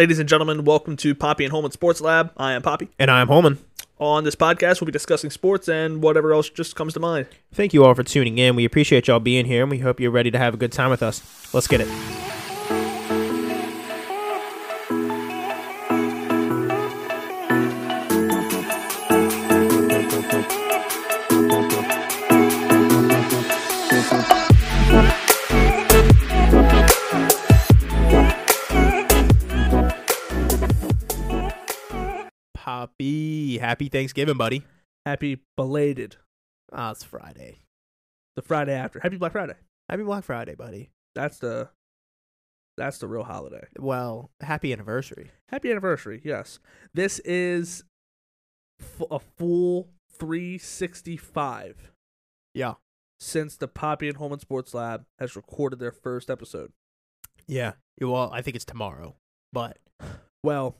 Ladies and gentlemen, welcome to Papi and Holman Sports Lab. I am Papi. And I'm Holman. On this podcast, we'll be discussing sports and whatever else just comes to mind. Thank you all for tuning in. We appreciate y'all being here, and we hope you're ready to have a good time with us. Let's get it. Papi, happy Thanksgiving, buddy. Happy belated Oh, it's Friday. the Friday after. Happy Black Friday. Happy Black Friday, buddy. That's the that's the real holiday. Well, happy anniversary. Happy anniversary. Yes. This is f- a full 365 Yeah. since the Papi and Holman Sports Lab has recorded their first episode. Yeah. Well, I think it's tomorrow, but Well,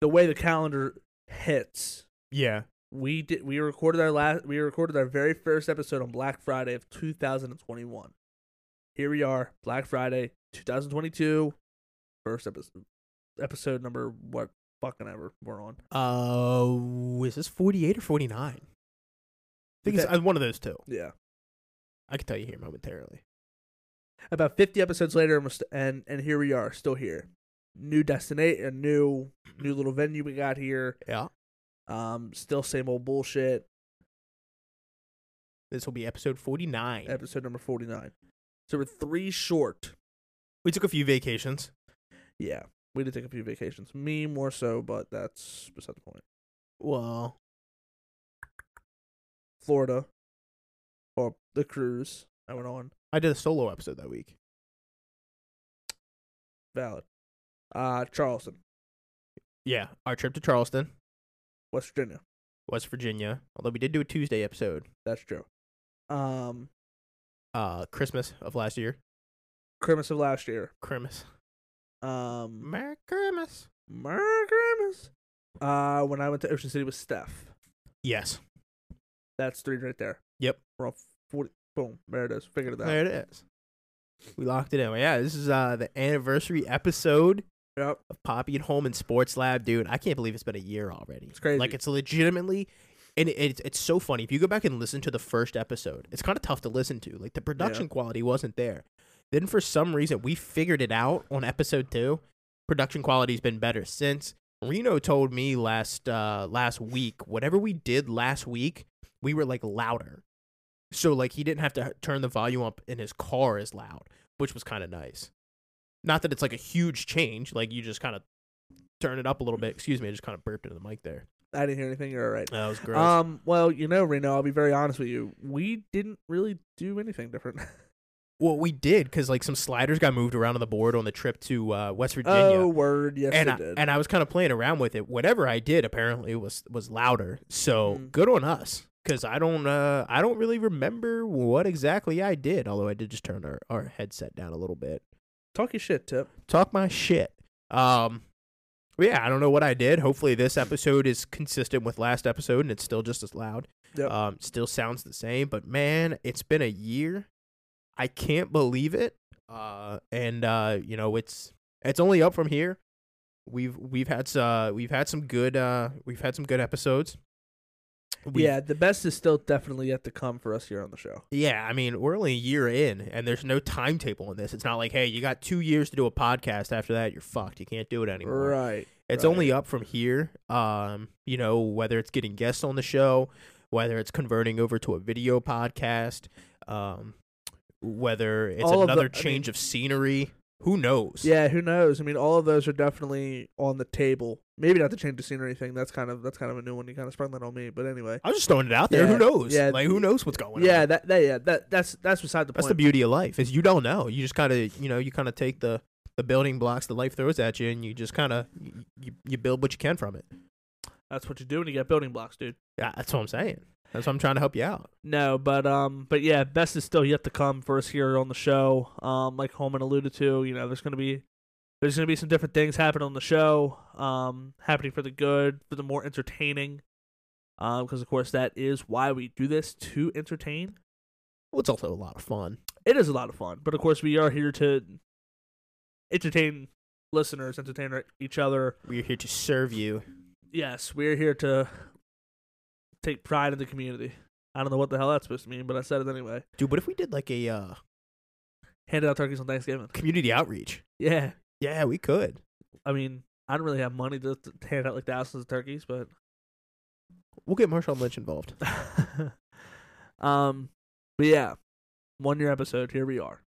the way the calendar hits, yeah. we did we recorded our last we recorded our very first episode on Black Friday of 2021. Here we are, Black Friday 2022, first episode episode number what fucking ever we're on. Uh, is this 48 or 49? I think it's uh, one of those two. Yeah. I can tell you here momentarily. About 50 episodes later and and and here we are, still here. New destination, a new new little venue we got here. Yeah. Um still same old bullshit. This will be episode 49. Episode number 49. So we're 3 short. we took a few vacations. Yeah. We did take a few vacations. Me more so, but that's beside the point. Well, Florida or the cruise I went on. I did a solo episode that week. Valid. Uh Charleston, Yeah. Our trip to Charleston, West Virginia. West Virginia. Although we did do a Tuesday episode. That's true. Um Uh, Christmas of last year. Christmas of last year. Christmas. Um Merry Christmas. Merry Christmas. Uh when I went to Ocean City with Steph. Yes. That's three right there. Yep. We're on forty boom. There it is. Figured it out. There it is. We locked it in. Yeah, this is uh the anniversary episode Yep. of Papi and Holman Sports Lab, dude. I can't believe it's been a year already. It's crazy. Like it's legitimately, and it, it's it's so funny. If you go back and listen to the first episode, it's kind of tough to listen to. Like the production quality wasn't there. Then for some reason we figured it out on episode two. Production quality's been better since. Reno told me last uh last week, whatever we did last week, we were like louder. So like he didn't have to turn the volume up in his car as loud, which was kind of nice. Not that it's like a huge change, like you just kind of turn it up a little bit. Excuse me, I just kind of burped into the mic there. I didn't hear anything. You're all right. That was gross. Um, well, you know, Reno, I'll be very honest with you. We didn't really do anything different. well, we did because like some sliders got moved around on the board on the trip to uh, West Virginia, oh, word. Yes, and I, did. and I was kind of playing around with it. Whatever I did, apparently was was louder. So Mm. good on us because I don't uh I don't really remember what exactly I did. Although I did just turn our our headset down a little bit. Talk your shit, Tip. talk my shit. Um, yeah, I don't know what I did. Hopefully, this episode is consistent with last episode, and it's still just as loud. Yep. Um, still sounds the same. But man, it's been a year. I can't believe it. Uh, and uh, you know, it's it's only up from here. We've we've had uh we've had some good uh we've had some good episodes. We've- yeah, the best is still definitely yet to come for us here on the show. Yeah, I mean, we're only a year in, and there's no timetable in this. It's not like, hey, you got two years to do a podcast. After that, you're fucked. You can't do it anymore. Right. It's right. only up from here. Um, you know, whether it's getting guests on the show, whether it's converting over to a video podcast, um, whether it's All of the- another I change mean- of scenery. Who knows? Yeah, who knows? I mean, all of those are definitely on the table. Maybe not the change of scenery thing. That's kind of that's kind of a new one. You kind of sprung that on me, but anyway. I'm just throwing it out there. Yeah, who knows? yeah. like who knows what's going Yeah, on? that, that yeah that that's that's beside the point. That's the beauty of life is you don't know. You just kind of you know you kind of take the the building blocks that life throws at you, and you just kind of you, you you build what you can from it. that's what you do when you get building blocks, dude. Yeah, that's what I'm saying. That's what I'm trying to help you out. No, but um, but yeah, best is still yet to come for us here on the show. Um, like Holman alluded to, you know, there's gonna be there's gonna be some different things happening on the show. Um, happening for the good, for the more entertaining. Um, because of course that is why we do this to entertain. Well, it's also a lot of fun. It is a lot of fun, but of course we are here to entertain listeners, entertain each other. We're here to serve you. Yes, we're here to take pride in the community. I don't know what the hell that's supposed to mean, but I said it anyway. Dude, what if we did like a uh, Handed out turkeys on Thanksgiving. community outreach? Yeah, Yeah, we could. I mean, I don't really have money to, to hand out like thousands of turkeys, but We'll get Marshawn Lynch involved. um, but yeah, one year episode. Here we are.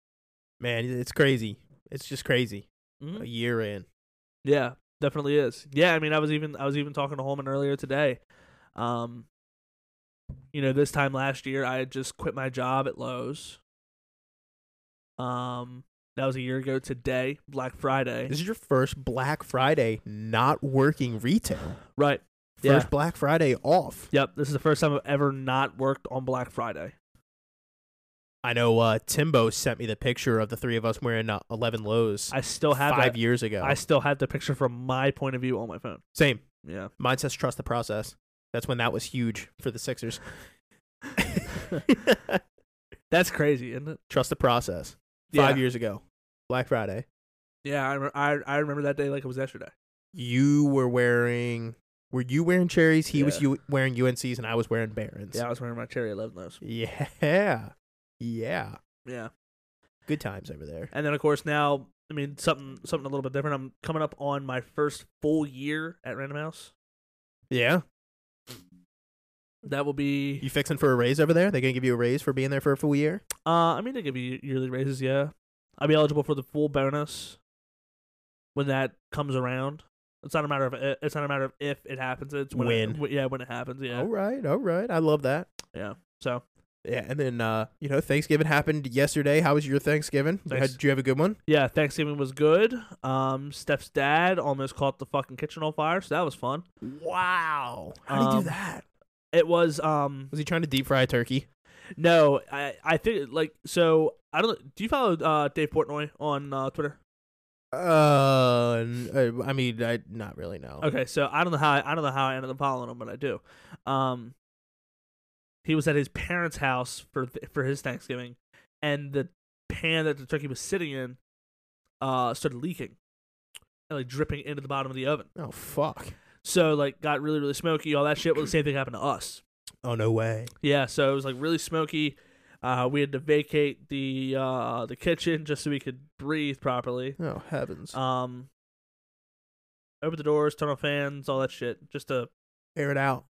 Man, it's crazy. It's just crazy. Mhm. A year in. Yeah, definitely is. Yeah, I mean, I was even I was even talking to Holman earlier today. Um, you know, this time last year, I had just quit my job at Lowe's. Um, that was a year ago today, Black Friday. This is your first Black Friday not working retail. Right. First Yeah. Black Friday off. Yep. This is the first time I've ever not worked on Black Friday. I know uh, Timbo sent me the picture of the three of us wearing uh, 11 lows I still have five that. years ago. I still have the picture from my point of view on my phone. Same. Yeah. Mine says trust the process. That's when that was huge for the Sixers. That's crazy, isn't it? trust the process. Five Yeah. years ago, Black Friday. Yeah, I, re- I I remember that day like it was yesterday. You were wearing. Were you wearing cherries? He was you wearing UNC's, and I was wearing Barons. Yeah, I was wearing my cherry 11 those. Yeah. Yeah. Yeah. Good times over there. And then of course now, I mean something something a little bit different. I'm coming up on my first full year at Random House. Yeah. That will be You fixing for a raise over there? They gonna give you a raise for being there for a full year? uh I mean they give you yearly raises, yeah. I'll be eligible for the full bonus when that comes around. It's not a matter of i- it's not a matter of if it happens. It's when, When. w- yeah, when it happens. Yeah, All right. All right. I love that. yeah. So Yeah, and then uh, you know, Thanksgiving happened yesterday. How was your Thanksgiving? Thanks. Had, did you have a good one? yeah, Thanksgiving was good. Um, Steph's dad almost caught the fucking kitchen on fire, so that was fun. Wow. How did you Um, do that? It was um Was he trying to deep fry a turkey? no, I I think like so I don't. Do you follow uh Dave Portnoy on uh, Twitter? Uh, uh, I mean, I not really know. Okay, so I don't know how I, I don't know how I ended up following him, but I do. Um, he was at his parents' house for th- for his Thanksgiving, and the pan that the turkey was sitting in, uh, started leaking, and like dripping into the bottom of the oven. Oh fuck. So like got really really smoky. All that shit. Well, the same thing happened to us. Oh no way. Yeah, so it was like really smoky. Uh, we had to vacate the uh the kitchen just so we could breathe properly. Oh heavens. Um, open the doors, turn on fans, all that shit, just to Air it out.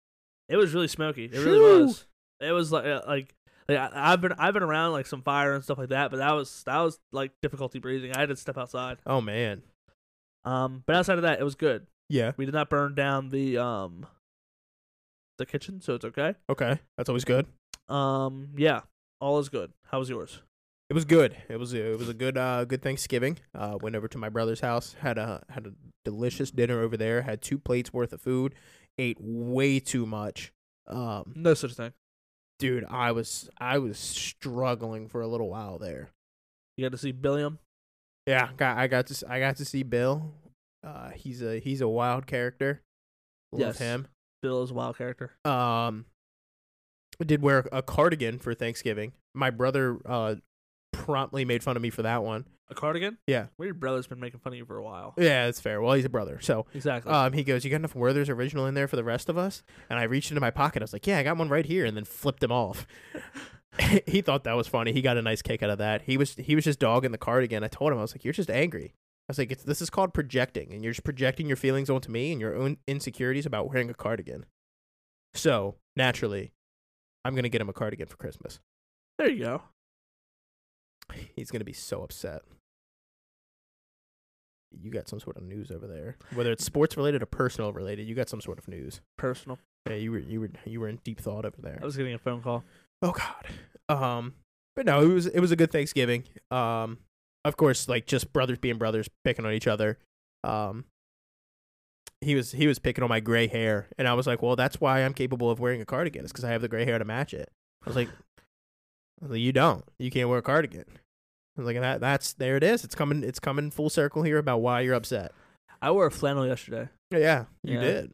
It was really smoky. It really was. It was like uh, like like I, I've been I've been around like some fire and stuff like that, but that was that was like difficulty breathing. I had to step outside. Oh man. Um, but outside of that, it was good. Yeah. We did not burn down the um the kitchen, so it's okay. Okay. That's always good. Um, yeah, all is good. How was yours? It was good. It was a, it was a good uh good Thanksgiving. Uh, went over to my brother's house. had a had a delicious dinner over there. Had two plates worth of food. Ate way too much. Um, No such thing. dude, I was I was struggling for a little while there. You got to see Billiam. Yeah, got I got to s- I got to see Bill. Uh, he's a he's a wild character. Love Yes. him. Bill is a wild character. Um, I did wear a cardigan for Thanksgiving. My brother uh promptly made fun of me for that one. A cardigan? Yeah. Well, your brother's been making fun of you for a while. Yeah, that's fair. Well, he's a brother, so Exactly. um, he goes, "You got enough Werther's original in there for the rest of us?" And I reached into my pocket. I was like, "Yeah, I got one right here," and then flipped him off. he thought that was funny. He got a nice kick out of that. He was he was just dogging the cardigan. I told him I was like, "You're just angry." I was like, it's, "This is called projecting, and you're just projecting your feelings onto me and your own insecurities about wearing a cardigan." So naturally, I'm gonna get him a cardigan for Christmas. there you go. He's gonna be so upset. You got some sort of news over there, whether it's sports related or personal related. You got some sort of news. Personal. Yeah, you were you were you were in deep thought over there. I was getting a phone call. Oh God. Um, but no, it was it was a good Thanksgiving. Um, of course, like just brothers being brothers, picking on each other. Um, he was he was picking on my gray hair, and I was like, well, that's why I'm capable of wearing a cardigan. It's because I have the gray hair to match it. I was like, I was like, you don't. You can't wear a cardigan. I was like, that that's there it is. It's coming. It's coming full circle here about why you're upset. I wore a flannel yesterday. Yeah, you Yeah. did.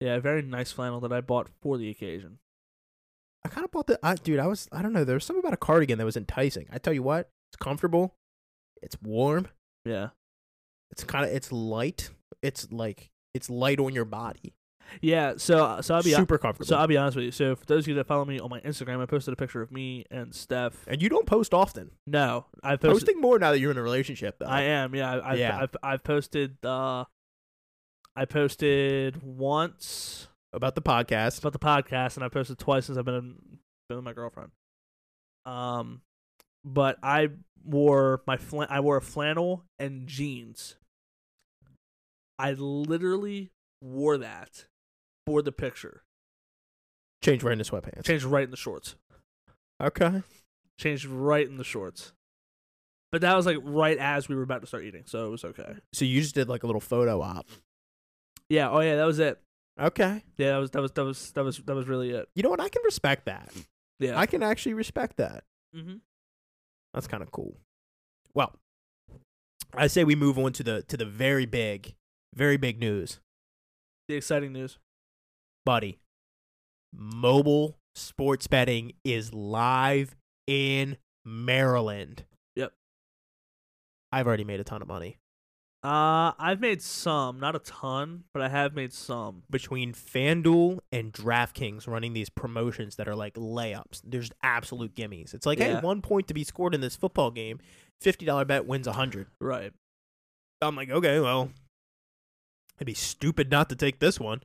Yeah, a very nice flannel that I bought for the occasion. I kind of bought the, I, dude. I was, I don't know. There was something about a cardigan that was enticing. I tell you what, it's comfortable, it's warm, Yeah. It's kind of it's light. It's like it's light on your body. Yeah, so so I'll be Super comfortable. so I'll be honest with you. So for those of you that follow me on my Instagram, I posted a picture of me and Steph. and you don't post often. No, I posted. Posting more now that you're in a relationship, though. I am. Yeah, I- I've, Yeah. I've I've posted. Uh, I posted once about the podcast. about the podcast, and I posted twice since I've been in, been with my girlfriend. Um, but I wore my flan- I wore a flannel and jeans. I literally wore that for the picture. Change right in the sweatpants. Changed right in the shorts. Okay. Changed right in the shorts. But that was like right as we were about to start eating, so it was okay. So you just did like a little photo op. Yeah. Oh yeah, that was it. Okay. Yeah, that was that was that was that was that was really it. You know what? I can respect that. Yeah. I can actually respect that. mm-hmm. That's kind of cool. Well, I say we move on to the to the very big, very big news, The exciting news. buddy. Mobile sports betting is live in Maryland. Yep. I've already made a ton of money Uh, I've made some, not a ton, but I have made some. between FanDuel and DraftKings running these promotions that are like layups. There's absolute gimmies. It's like, Yeah. hey, one point to be scored in this football game. Fifty dollar bet wins a hundred. Right. I'm like, okay, well, it'd be stupid not to take this one.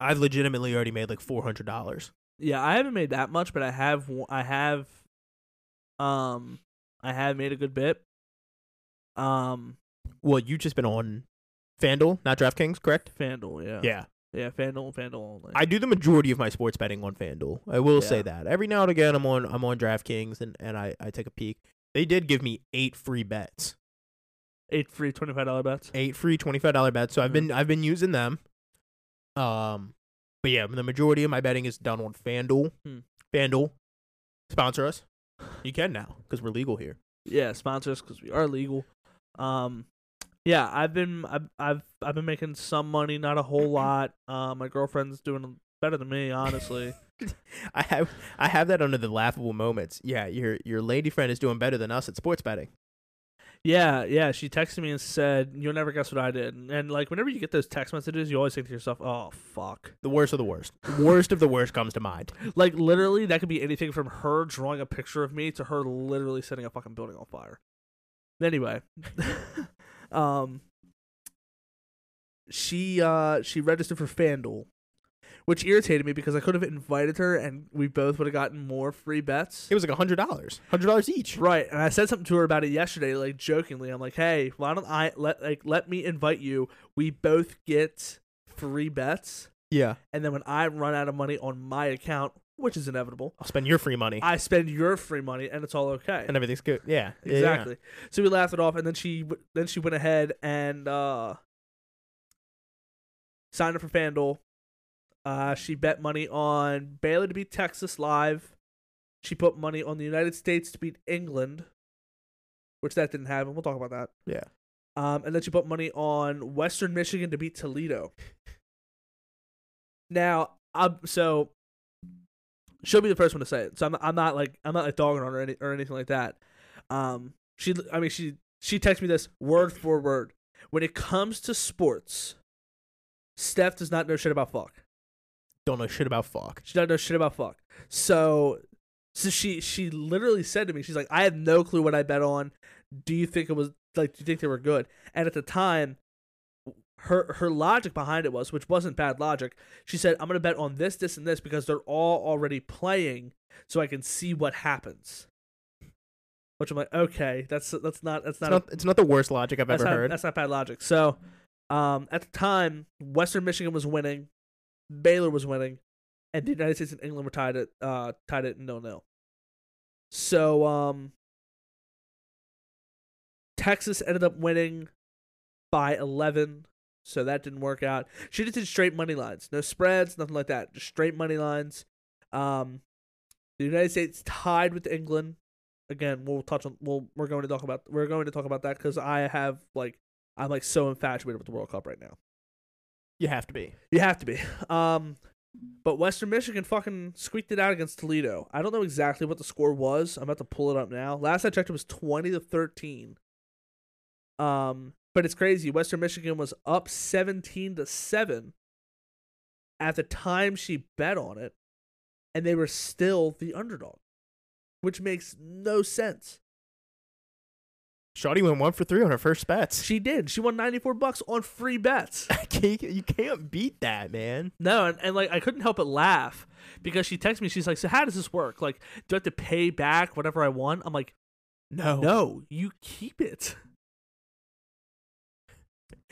I've legitimately already made like four hundred dollars. Yeah, I haven't made that much, but I have. w- I have. Um, I have made a good bit. Um, Well, you've just been on FanDuel, not DraftKings, correct? FanDuel, yeah, Yeah. yeah, FanDuel, FanDuel only. I do the majority of my sports betting on FanDuel. I will say that. Every now and again I'm on I'm on DraftKings and, and I, I take a peek. They did give me eight free bets. eight free twenty five dollar bets. Eight free twenty five dollar bets. So I've Mhm. been I've been using them. Um but yeah, the majority of my betting is done on FanDuel. Hmm. FanDuel. Sponsor us. You can now, because we're legal here. Yeah, sponsors because we are legal. Um, yeah, I've been I've I've I've been making some money, not a whole lot. Uh, my girlfriend's doing better than me, honestly. I have I have that under the laughable moments. Yeah, your your lady friend is doing better than us at sports betting. Yeah, yeah. She texted me and said, "You'll never guess what I did." And, and like, whenever you get those text messages, you always think to yourself, "Oh fuck!" The worst of the worst. worst of the worst comes to mind. Like literally, that could be anything from her drawing a picture of me to her literally setting a fucking building on fire. Anyway, um, she uh she registered for FanDuel, which irritated me because I could have invited her and we both would have gotten more free bets. It was like a hundred dollars. Hundred dollars each. Right, and I said something to her about it yesterday, like jokingly. I'm like, "Hey, why don't I let like let me invite you? We both get free bets, Yeah. and then when I run out of money on my account, which is inevitable, I'll spend your free money. I spend your free money, and it's all okay." and everything's good. Yeah. yeah, yeah. exactly. So we laughed it off, and then she then she went ahead and uh, signed up for FanDuel. Uh, she bet money on Baylor to beat Texas live. She put money on the United States to beat England, which that didn't happen. We'll talk about that. Yeah. Um, and then she put money on Western Michigan to beat Toledo. Now, um, so she'll be the first one to say it. So I'm, I'm not like I'm not like dogging on her or, any, or anything like that. Um, she, I mean, she she texted me this word for word. When it comes to sports, Steph does not know shit about fuck. Don't know shit about fuck. She doesn't know shit about fuck. So, so she she literally said to me, she's like, I have no clue what I bet on. Do you think it was like? Do you think they were good? And at the time, her her logic behind it was, which wasn't bad logic. She said, I'm gonna bet on this, this, and this because they're all already playing, so I can see what happens. Which I'm like, okay, that's that's not that's It's not, not, it's not the worst logic I've ever not, heard. That's not bad logic. So, um, at the time, Western Michigan was winning, Baylor was winning, and the United States and England were tied at uh tied at nil nil. So, um, Texas ended up winning by eleven, so that didn't work out. She just did straight money lines, no spreads, nothing like that, just straight money lines. Um, the United States tied with England. Again, we'll touch on. We'll we're going to talk about we're going to talk about that because I have like I'm like so infatuated with the World Cup right now. you have to be. You have to be. Um, but Western Michigan fucking squeaked it out against Toledo. I don't know exactly what the score was. I'm about to pull it up now. Last I checked, it was twenty to thirteen. Um, but it's crazy. Western Michigan was up 17 to 7 at the time she bet on it, and they were still the underdog, which makes no sense. Shawty went one for three on her first bets. She did. She won 94 bucks on free bets. you can't beat that, man. No, and, and like I couldn't help but laugh because she texted me. She's like, "So how does this work? Like, do I have to pay back whatever I won?" I'm like, No, "No, you keep it."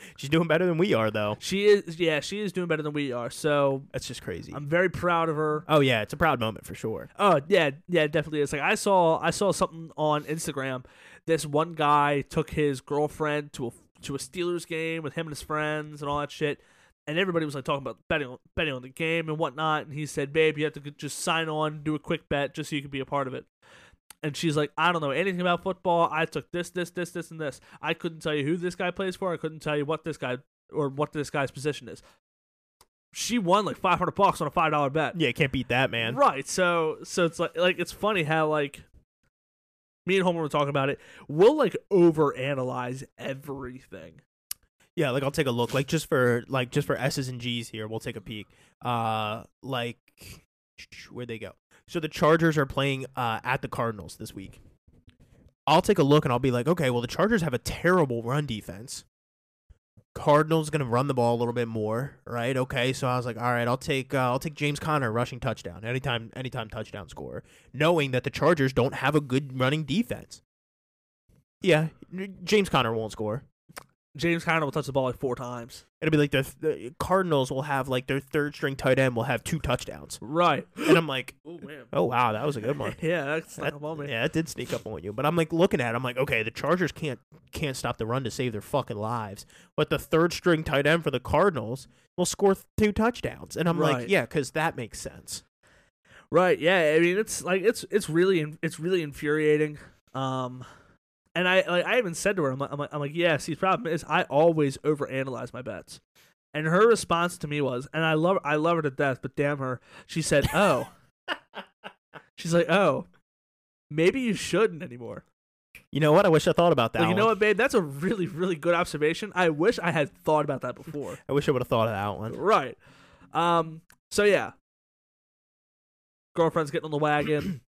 She's doing better than we are, though. She is, yeah, she is doing better than we are. So That's just crazy. I'm very proud of her. oh yeah, it's a proud moment for sure. Oh yeah, yeah, it definitely is. Like I saw, I saw something on Instagram. This one guy took his girlfriend to a to a Steelers game with him and his friends and all that shit, and everybody was like talking about betting on, betting on the game and whatnot. And he said, "Babe, you have to just sign on, do a quick bet, just so you can be a part of it." And she's like, "I don't know anything about football. I took this, this, this, this, and this. I couldn't tell you who this guy plays for. I couldn't tell you what this guy or what this guy's position is." She won like five hundred bucks on a five dollar bet. Yeah, can't beat that, man. Right. So so it's like like it's funny how like me and Homer were talking about it. We'll like overanalyze everything. Yeah, like I'll take a look. Like just for like just for S's and G's here, we'll take a peek. Uh, like where'd they go? So the Chargers are playing uh at the Cardinals this week. I'll take a look and I'll be like, okay, well the Chargers have a terrible run defense. Cardinals gonna run the ball a little bit more, right? Okay, so I was like, all right, I'll take uh, I'll take James Conner rushing touchdown anytime anytime touchdown score, knowing that the Chargers don't have a good running defense. Yeah, James Conner won't score. James Conner will touch the ball like four times. It'll be like the, the Cardinals will have like their third string tight end will have two touchdowns, Right. and I'm like, Oh man. oh wow, that was a good one. yeah, that's That- about me. Yeah, it did sneak up on you, but I'm like looking at, it, I'm like, okay, the Chargers can't can't stop the run to save their fucking lives, but the third string tight end for the Cardinals will score two touchdowns, and I'm Right. like, yeah, because that makes sense. Right. Yeah. I mean, it's like it's it's really it's really infuriating. Um, and I like I even said to her, I'm like, I'm like, I'm like yeah. See, the problem is I always overanalyze my bets. And her response to me was, and I love I love her to death, but damn her, she said, "Oh." She's like, "Oh, maybe you shouldn't anymore." You know what? I wish I thought about that. You know what, babe? That's a really, really good observation. I wish I had thought about that before. I wish I would have thought of that one. right. Um. So yeah, girlfriend's getting on the wagon.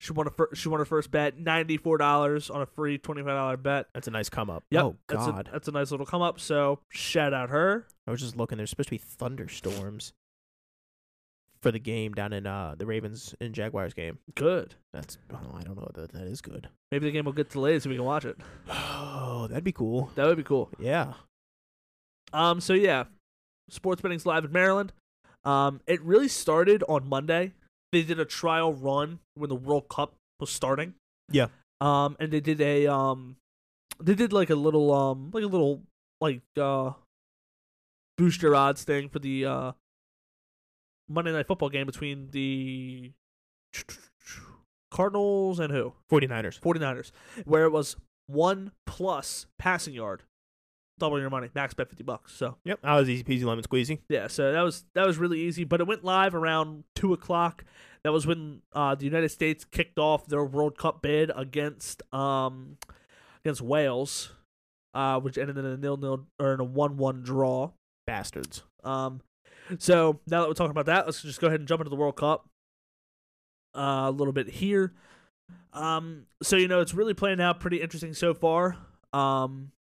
She won a fir- she won her first bet, ninety four dollars on a free twenty five dollar bet. That's a nice come up. Yep, oh that's a, God, that's a nice little come up. So shout out her. I was just looking. There's supposed to be thunderstorms for the game down in uh the Ravens and Jaguars game. Good. That's oh, I don't know that that is good. Maybe the game will get delayed so we can watch it. Oh, that'd be cool. That would be cool. Yeah. Um. So yeah, sports betting's live in Maryland. Um. It really started on Monday. They did a trial run when the World Cup was starting. Yeah. Um. And they did a um. They did like a little um like a little like uh boost your odds thing for the uh Monday night football game between the Cardinals and who 49ers. 49ers, where it was one plus passing yard, double your money, max bet fifty bucks. So Yep. That was easy peasy lemon squeezy. yeah, so that was that was really easy. But it went live around two o'clock. That was when uh, the United States kicked off their World Cup bid against um against Wales, uh, which ended in a nil nil or in a one one draw. Bastards. Um, so now that we're talking about that, let's just go ahead and jump into the World Cup uh, a little bit here. Um, so you know it's really playing out pretty interesting so far. Um,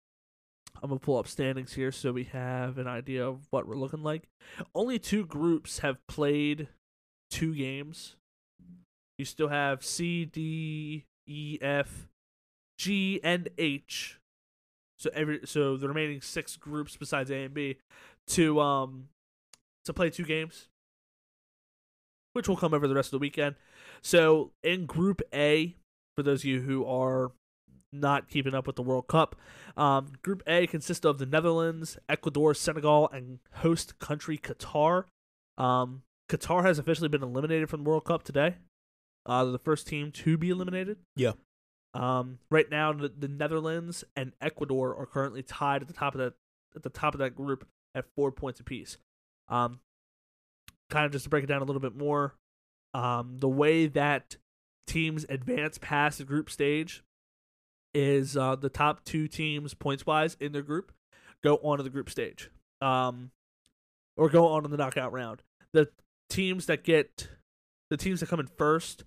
I'm gonna pull up standings here so we have an idea of what we're looking like. Only two groups have played two games. You still have C, D, E, F, G, and H. So every so the remaining six groups besides A and B to um to play two games, which will come over the rest of the weekend. So in Group A, for those of you who are not keeping up with the World Cup, um, Group A consists of the Netherlands, Ecuador, Senegal, and host country Qatar. Um, Qatar has officially been eliminated from the World Cup today. Uh, they're the first team to be eliminated. Yeah. Um, right now, the, the Netherlands and Ecuador are currently tied at the top of that at the top of that group at four points apiece. Um, kind of just to break it down a little bit more, um, the way that teams advance past the group stage is uh, the top two teams points wise in their group go on to the group stage, um, or go on to the knockout round. The teams that get the teams that come in first,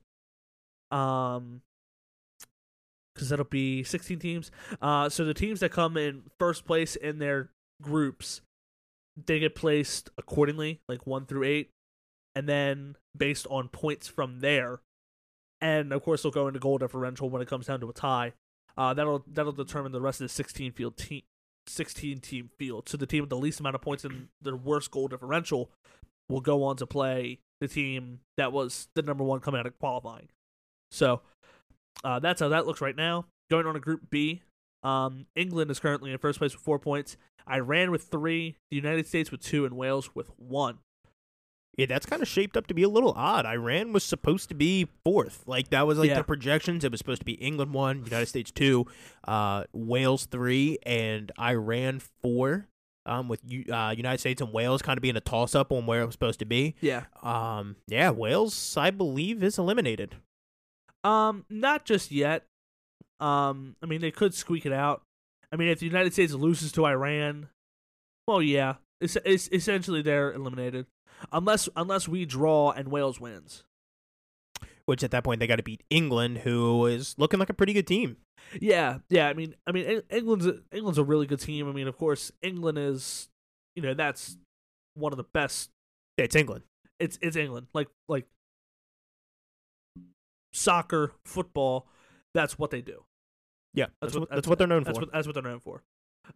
um, because that'll be 16 teams. Uh, so the teams that come in first place in their groups, they get placed accordingly, like one through eight, and then based on points from there, and of course they'll go into goal differential when it comes down to a tie. Uh, that'll that'll determine the rest of the 16 field team, 16 team field. So the team with the least amount of points in their worst goal differential will go on to play the team that was the number one coming out of qualifying. So uh, that's how that looks right now. Going on to Group B, um, England is currently in first place with four points. Iran with three, the United States with two, and Wales with one. Yeah, that's kind of shaped up to be a little odd. Iran was supposed to be fourth. Like that was like Yeah. the projections. It was supposed to be England one, United States two, uh, Wales three, and Iran four. Um, with uh, United States and Wales kind of being a toss up on where it was supposed to be. Yeah. Um, yeah, Wales, I believe, is eliminated. Um, not just yet. Um, I mean they could squeak it out. I mean if the United States loses to Iran, well yeah, it's, it's essentially they're eliminated. Unless unless we draw and Wales wins. Which at that point they got to beat England, who is looking like a pretty good team. Yeah, yeah. I mean, I mean, England's a, England's a really good team. I mean, of course, England is, you know, that's one of the best. It's England. It's it's England. Like like soccer, football. That's what they do. Yeah, that's, what, that's what they're known That's for. what that's what they're known for.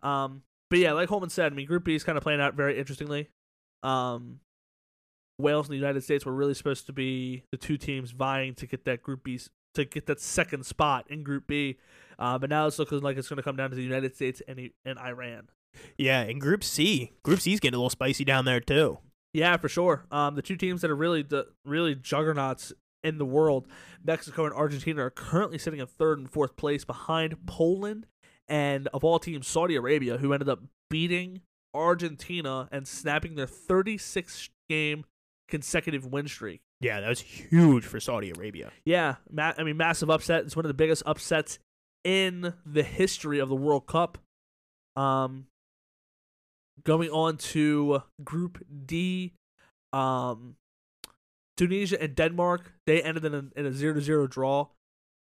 Um, but yeah, like Holman said, I mean, Group B is kind of playing out very interestingly. Um, Wales and the United States were really supposed to be the two teams vying to get that Group B to get that second spot in Group B, uh, but now it's looking like it's going to come down to the United States and and Iran. yeah, and Group C, Group C's getting a little spicy down there too. Yeah, for sure. Um, the two teams that are really the really juggernauts in the world, Mexico and Argentina, are currently sitting in third and fourth place behind Poland and of all teams Saudi Arabia, who ended up beating Argentina and snapping their 36 game consecutive win streak. Yeah, that was huge for Saudi Arabia. Yeah, ma- I mean massive upset. It's one of the biggest upsets in the history of the World Cup. Um, going on to Group D, um, Tunisia and Denmark they ended in a, in a zero to zero draw.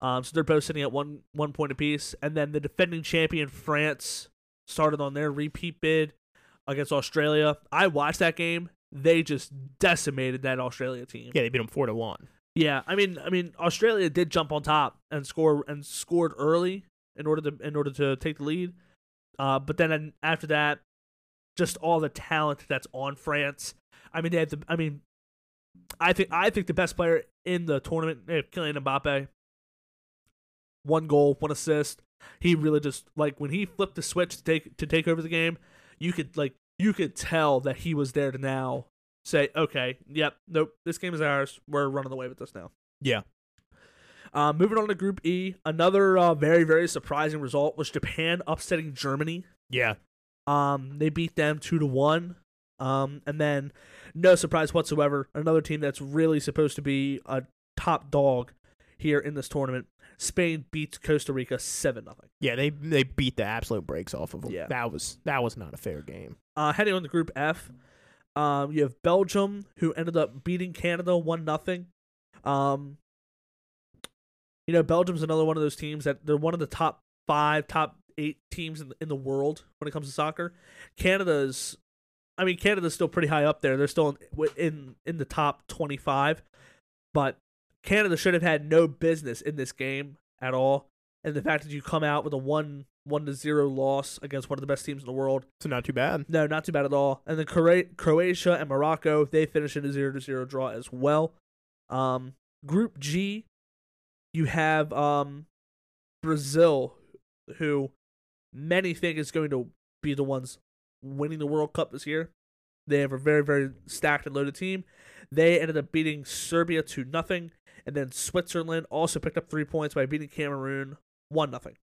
Um, so they're both sitting at one one point apiece, and then the defending champion France started on their repeat bid against Australia. I watched that game. They just decimated that Australia team. Yeah, they beat them four to one. Yeah, I mean, I mean, Australia did jump on top and score and scored early in order to in order to take the lead. Uh, but then after that, just all the talent that's on France. I mean, they had the. I mean, I think I think the best player in the tournament, eh, Kylian Mbappe. One goal, one assist. He really just like when he flipped the switch to take to take over the game. You could like you could tell that he was there to now say, okay, yep, nope, this game is ours. We're running away with this now. Yeah. Uh, moving on to Group E, another uh, very very surprising result was Japan upsetting Germany. Yeah. Um, they beat them two to one. Um, and then no surprise whatsoever, another team that's really supposed to be a top dog here in this tournament. Spain beats Costa Rica seven nothing. Yeah, they they beat the absolute brakes off of them. Yeah. That was that was not a fair game. Uh, heading on to Group F, um, you have Belgium who ended up beating Canada one nothing. Um, you know, Belgium's another one of those teams that they're one of the top five, top eight teams in the, in the world when it comes to soccer. Canada's, I mean, Canada's still pretty high up there. They're still in in, in the top twenty five, but Canada should have had no business in this game at all. And the fact that you come out with a one one to zero loss against one of the best teams in the world So not too bad. no, not too bad at all. And then Croatia and Morocco, they finished in a 0 to 0 draw as well. Um, Group G, you have um, Brazil, who many think is going to be the ones winning the World Cup this year. They have a very, very stacked and loaded team. They ended up beating Serbia to nothing, and then Switzerland also picked up three points by beating Cameroon one nothing.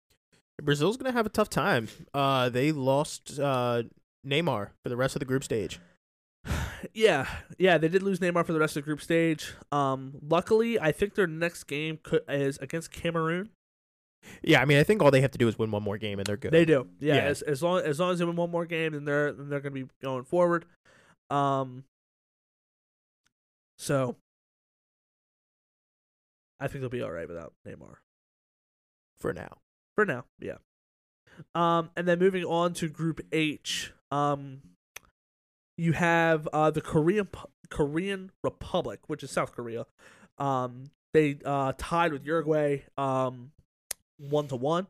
Brazil's gonna have a tough time. Uh, they lost uh Neymar for the rest of the group stage. Yeah, yeah, they did lose Neymar for the rest of the group stage. Um, luckily, I think their next game could, is against Cameroon. Yeah, I mean, I think all they have to do is win one more game and they're good. They do. Yeah, Yeah. As, as long as long as they win one more game, then they're then they're going to be going forward. Um. So. I think they'll be all right without Neymar for now. for now. Yeah. Um, and then moving on to Group H. Um, you have uh the Korean Korean Republic, which is South Korea. Um, they uh tied with Uruguay um one to one,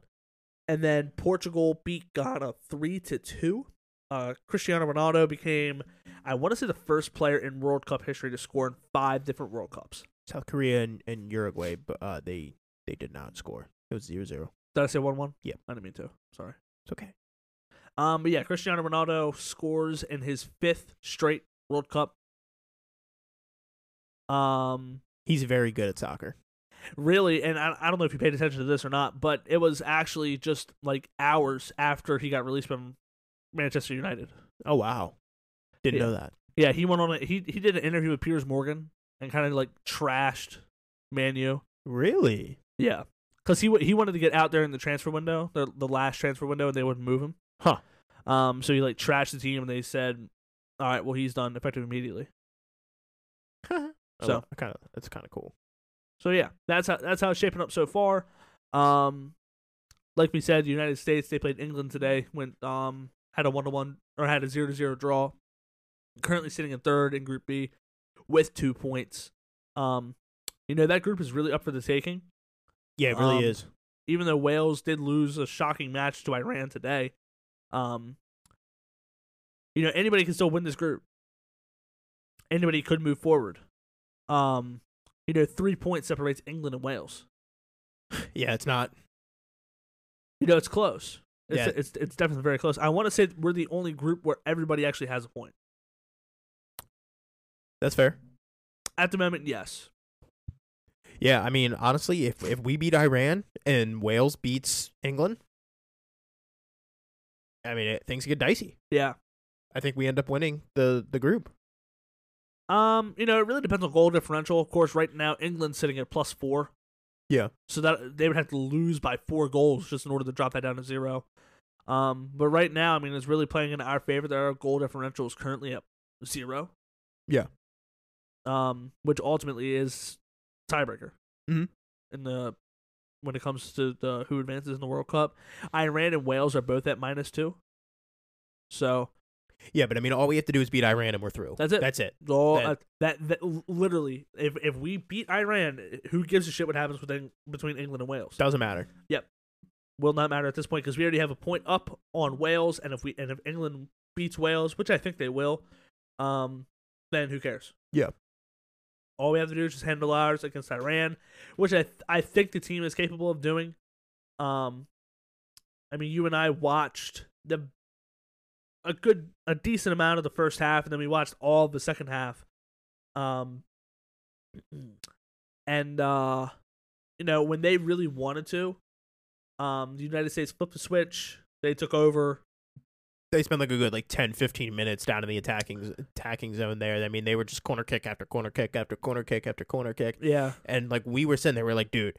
and then Portugal beat Ghana three to two. Uh, Cristiano Ronaldo became, I want to say, the first player in World Cup history to score in five different World Cups. South Korea and, and Uruguay, but uh, they they did not score. It was 0 0. Did I say one one? Yeah, I didn't mean to. Sorry. It's okay. Um, but yeah, Cristiano Ronaldo scores in his fifth straight World Cup. Um, He's very good at soccer. really, and I, I don't know if you paid attention to this or not, but it was actually just like hours after he got released from Manchester United. Oh wow, didn't Yeah. know that. Yeah, he went on a he he did an interview with Piers Morgan and kind of like trashed Manu. Really? Yeah, because he he wanted to get out there in the transfer window, the the last transfer window, and they wouldn't move him. Huh. Um, so he like trashed the team, and they said, "All right, well he's done effective immediately." so So- kind of that's kind of cool. So yeah, that's how that's how it's shaping up so far. Um, like we said, the United States they played England today. Went um had a one to one or had a zero to zero draw. Currently sitting in third in Group B with two points. Um, you know that group is really up for the taking. Yeah, it really Um, is. Even though Wales did lose a shocking match to Iran today, um, you know anybody can still win this group. Anybody could move forward. Um, you know, three points separates England and Wales. Yeah, it's not. You know, it's close. It's, Yeah. it's it's definitely very close. I want to say we're the only group where everybody actually has a point. That's fair. At the moment, yes. Yeah, I mean, honestly, if if we beat Iran and Wales beats England, I mean, it, things get dicey. Yeah. I think we end up winning the the group. Um, you know, it really depends on goal differential. Of course, right now England's sitting at plus four. Yeah. So that they would have to lose by four goals just in order to drop that down to zero. Um, but right now, I mean, it's really playing in our favor that our goal differential is currently at zero. Yeah. Um, which ultimately is tiebreaker. Mhm. In the when it comes to the who advances in the World Cup, Iran and Wales are both at minus two. So Yeah, but I mean, all we have to do is beat Iran and we're through. That's it. That's it. all That- uh, that, that literally, if if we beat Iran, who gives a shit what happens within between England and Wales? Doesn't matter. Yep, will not matter at this point because we already have a point up on Wales, and if we and if England beats Wales, which I think they will, um, then who cares? Yeah. All we have to do is just handle ours against Iran, which I th- I think the team is capable of doing. Um, I mean, you and I watched the a good a decent amount of the first half, and then we watched all of the second half. Um, and uh, you know when they really wanted to, um, the United States flipped the switch. They took over. They spent like a good like 10, 15 minutes down in the attacking attacking zone there. I mean, they were just corner kick after corner kick after corner kick after corner kick. Yeah, And like we were sitting there, we are like, dude,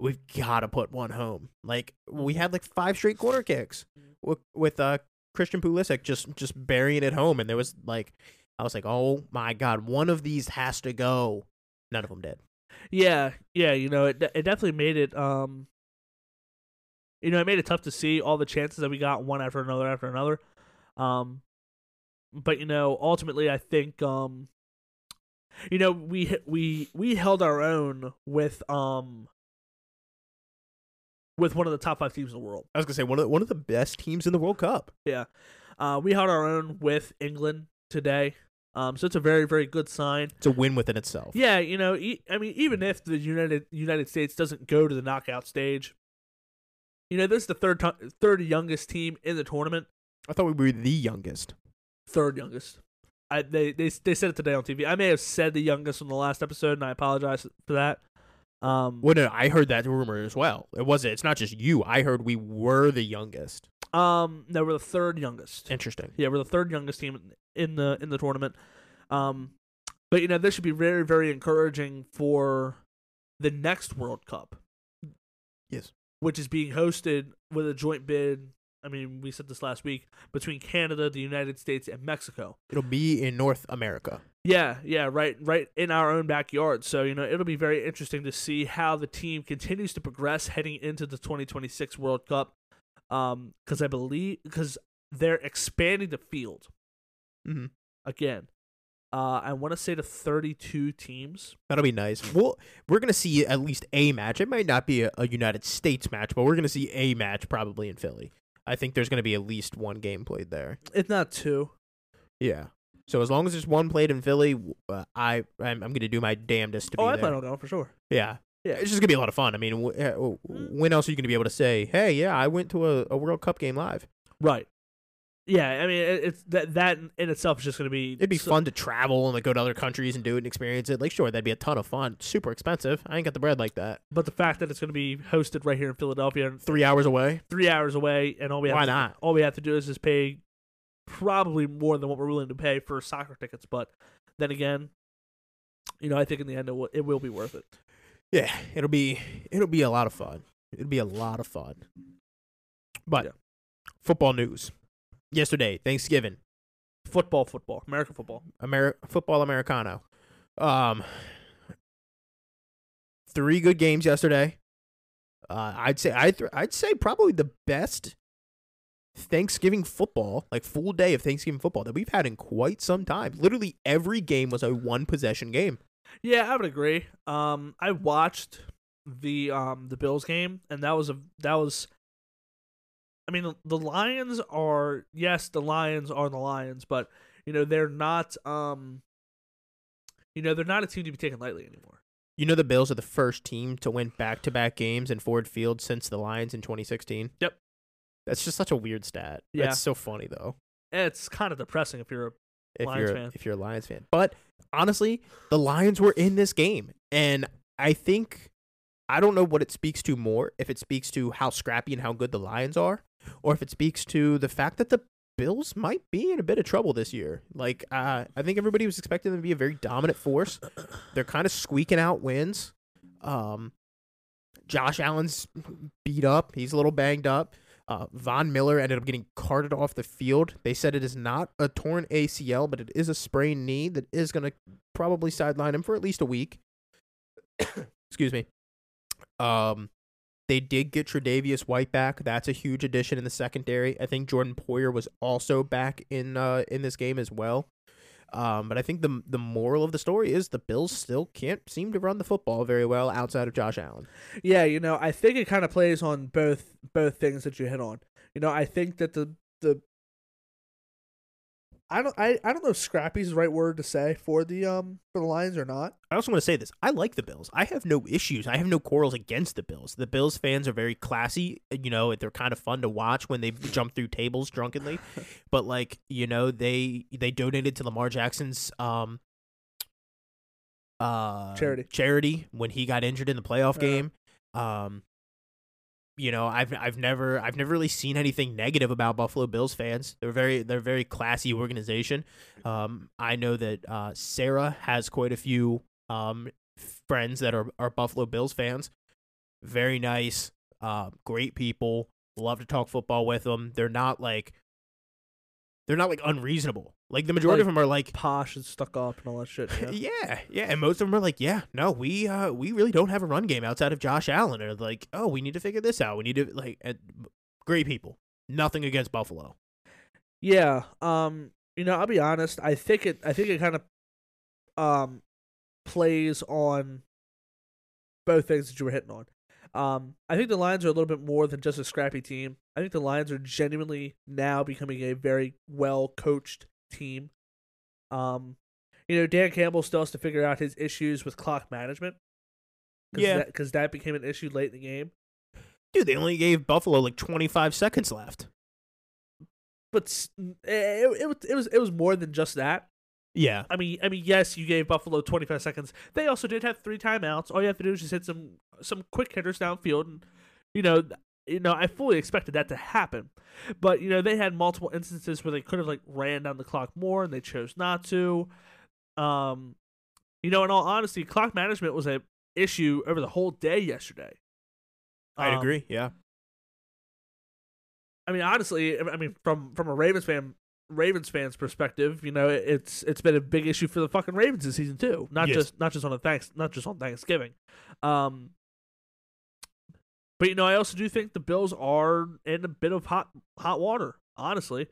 we've got to put one home. Like we had like five straight corner kicks with, with uh Christian Pulisic just just burying it home, and there was like, I was like, oh my god, one of these has to go. None of them did. yeah, yeah. You know, it it definitely made it. Um, you know, it made it tough to see all the chances that we got one after another after another. Um, but you know, ultimately, I think um, you know, we we we held our own with um with one of the top five teams in the world. I was gonna say one of the, one of the best teams in the World Cup. Uh, we held our own with England today. Um, so it's a very very good sign. It's a win within itself. Yeah, you know, e- I mean, even if the United United States doesn't go to the knockout stage, you know, this is the third ti third youngest team in the tournament. I thought we were the youngest. Third youngest. I they they they said it today on TV. I may have said the youngest on the last episode, and I apologize for that. Um, Well, no, I heard that rumor as well. It wasn't. It's not just you. I heard we were the youngest. um, no, we're the third youngest. Interesting. Yeah, we're the third youngest team in the in the tournament. Um, but you know, this should be very very encouraging for the next World Cup. Yes. which is being hosted with a joint bid. I mean, we said this last week between Canada, the United States, and Mexico. It'll be in North America. Yeah, yeah, right, right in our own backyard. So you know, it'll be very interesting to see how the team continues to progress heading into the 2026 World Cup. Um, because I believe because they're expanding the field Mm-hmm. again. Uh, I want to say to 32 teams. That'll be nice. Well, we're gonna see at least a match. It might not be a, a United States match, but we're gonna see a match probably in Philly. I think there's gonna be at least one game played there. If not two. Yeah. So as long as there's one played in Philly, uh, I I'm, I'm gonna do my damnedest to be there. Oh, be I there. plan on going for sure. Yeah. Yeah. It's just gonna be a lot of fun. I mean, uh, w- when else are you gonna be able to say, "Hey, yeah, I went to a, a World Cup game live"? Right. Yeah, I mean, it's that that in itself is just going to be. It'd be so- fun to travel and like go to other countries and do it and experience it. Like, sure, that'd be a ton of fun. Super expensive. I ain't got the bread like that. But the fact that it's going to be hosted right here in Philadelphia, and Three hours away. three hours away, and all we have Why to, not? all we have to do is just pay probably more than what we're willing to pay for soccer tickets. But then again, you know, I think in the end it will, it will be worth it. Yeah, it'll be it'll be a lot of fun. It'll be a lot of fun. But Yeah. football news. Yesterday, Thanksgiving, Football, football, American football. Amer- football Americano. Um, three good games yesterday. Uh, I'd say I th- I'd say probably the best Thanksgiving football, like full day of Thanksgiving football that we've had in quite some time. Literally every game was a one possession game. Yeah, I would agree. Um, I watched the um the Bills game, and that was a that was. I mean, the- Lions are yes, the Lions are the Lions, but you know they're not um. You know they're not a team to be taken lightly anymore. You know the Bills are the first team to win back-to-back games in Ford Field since the Lions in 2016. Yep. That's just such a weird stat. Yeah. That's so funny though. It's kind of depressing if you're a if Lions you're fan. if you're a Lions fan. But honestly, the Lions were in this game, and I think I don't know what it speaks to more. If it speaks to how scrappy and how good the Lions are, or if it speaks to the fact that the Bills might be in a bit of trouble this year. Like uh, I think everybody was expecting them to be a very dominant force. They're kind of squeaking out wins. Um, Josh Allen's beat up. He's a little banged up. Uh, Von Miller ended up getting carted off the field. They said it is not a torn ACL, but it is a sprained knee that is going to probably sideline him for at least a week. Excuse me. Um, they did get Tre'Davious White back. That's a huge addition in the secondary. I think Jordan Poyer was also back in uh, in this game as well. Um, but I think the the moral of the story is the Bills still can't seem to run the football very well outside of Josh Allen. Yeah, you know, I think it kind of plays on both both things that you hit on. You know, I think that the the I don't I, I don't know if scrappy is the right word to say for the um for the Lions or not. I also want to say this. I like the Bills. I have no issues. I have no quarrels against the Bills. The Bills fans are very classy. You know, they're kind of fun to watch when they jump through tables drunkenly. but like, you know, they they donated to Lamar Jackson's um uh Charity. charity when he got injured in the playoff Yeah. game. Um you know, I've I've never I've never really seen anything negative about Buffalo Bills fans. They're very they're very classy organization. Um, I know that uh, Sarah has quite a few um, friends that are, are Buffalo Bills fans. Very nice, uh, great people. Love to talk football with them. They're not like they're not like unreasonable. Like the majority of them are like Posh and stuck up and all that shit. know? yeah, yeah, and most of them are like, yeah, no, we uh we really don't have a run game outside of Josh Allen, or like, oh, we need to figure this out. We need to like, and, great people. Nothing against Buffalo. Yeah. Um. You know, I'll be honest. I think it. I think it kind of, um, plays on both things that you were hitting on. Um. I think the Lions are a little bit more than just a scrappy team. I think the Lions are genuinely now becoming a very well coached team. Um. You know, Dan Campbell still has to figure out his issues with clock management. Cause Yeah. Because that became an issue late in the game. Dude, they only gave Buffalo like 25 seconds left. But it, it, was it was it was more than just that. Yeah. I mean, I mean, yes, you gave Buffalo 25 seconds. They also did have three timeouts. All you have to do is just hit some some quick hitters downfield, and you know, you know, I fully expected that to happen. But you know, they had multiple instances where they could have like ran down the clock more, and they chose not to. Um, you know, in all honesty, clock management was a issue over the whole day yesterday. I'd Um, agree. Yeah. I mean, honestly, I mean, from from a Ravens fan, Ravens fans perspective, you know, it's it's been a big issue for the fucking Ravens this season too. Not Yes. just not just on a thanks, not just on Thanksgiving. Um, but you know, I also do think the Bills are in a bit of hot hot water, honestly,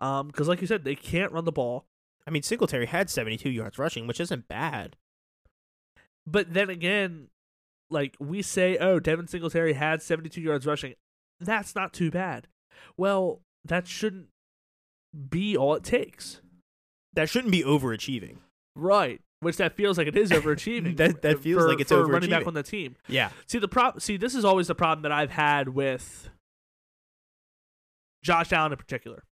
um, because like you said, they can't run the ball. I mean, Singletary had 72 yards rushing, which isn't bad. But then again, like we say, oh, Devin Singletary had 72 yards rushing. That's not too bad. Well, that shouldn't be all it takes. That shouldn't be overachieving. Right. Which that feels like it is overachieving. That- that feels for- like it's for running back on the team. Yeah. See the prop. See, this is always the problem that I've had with Josh Allen in particular.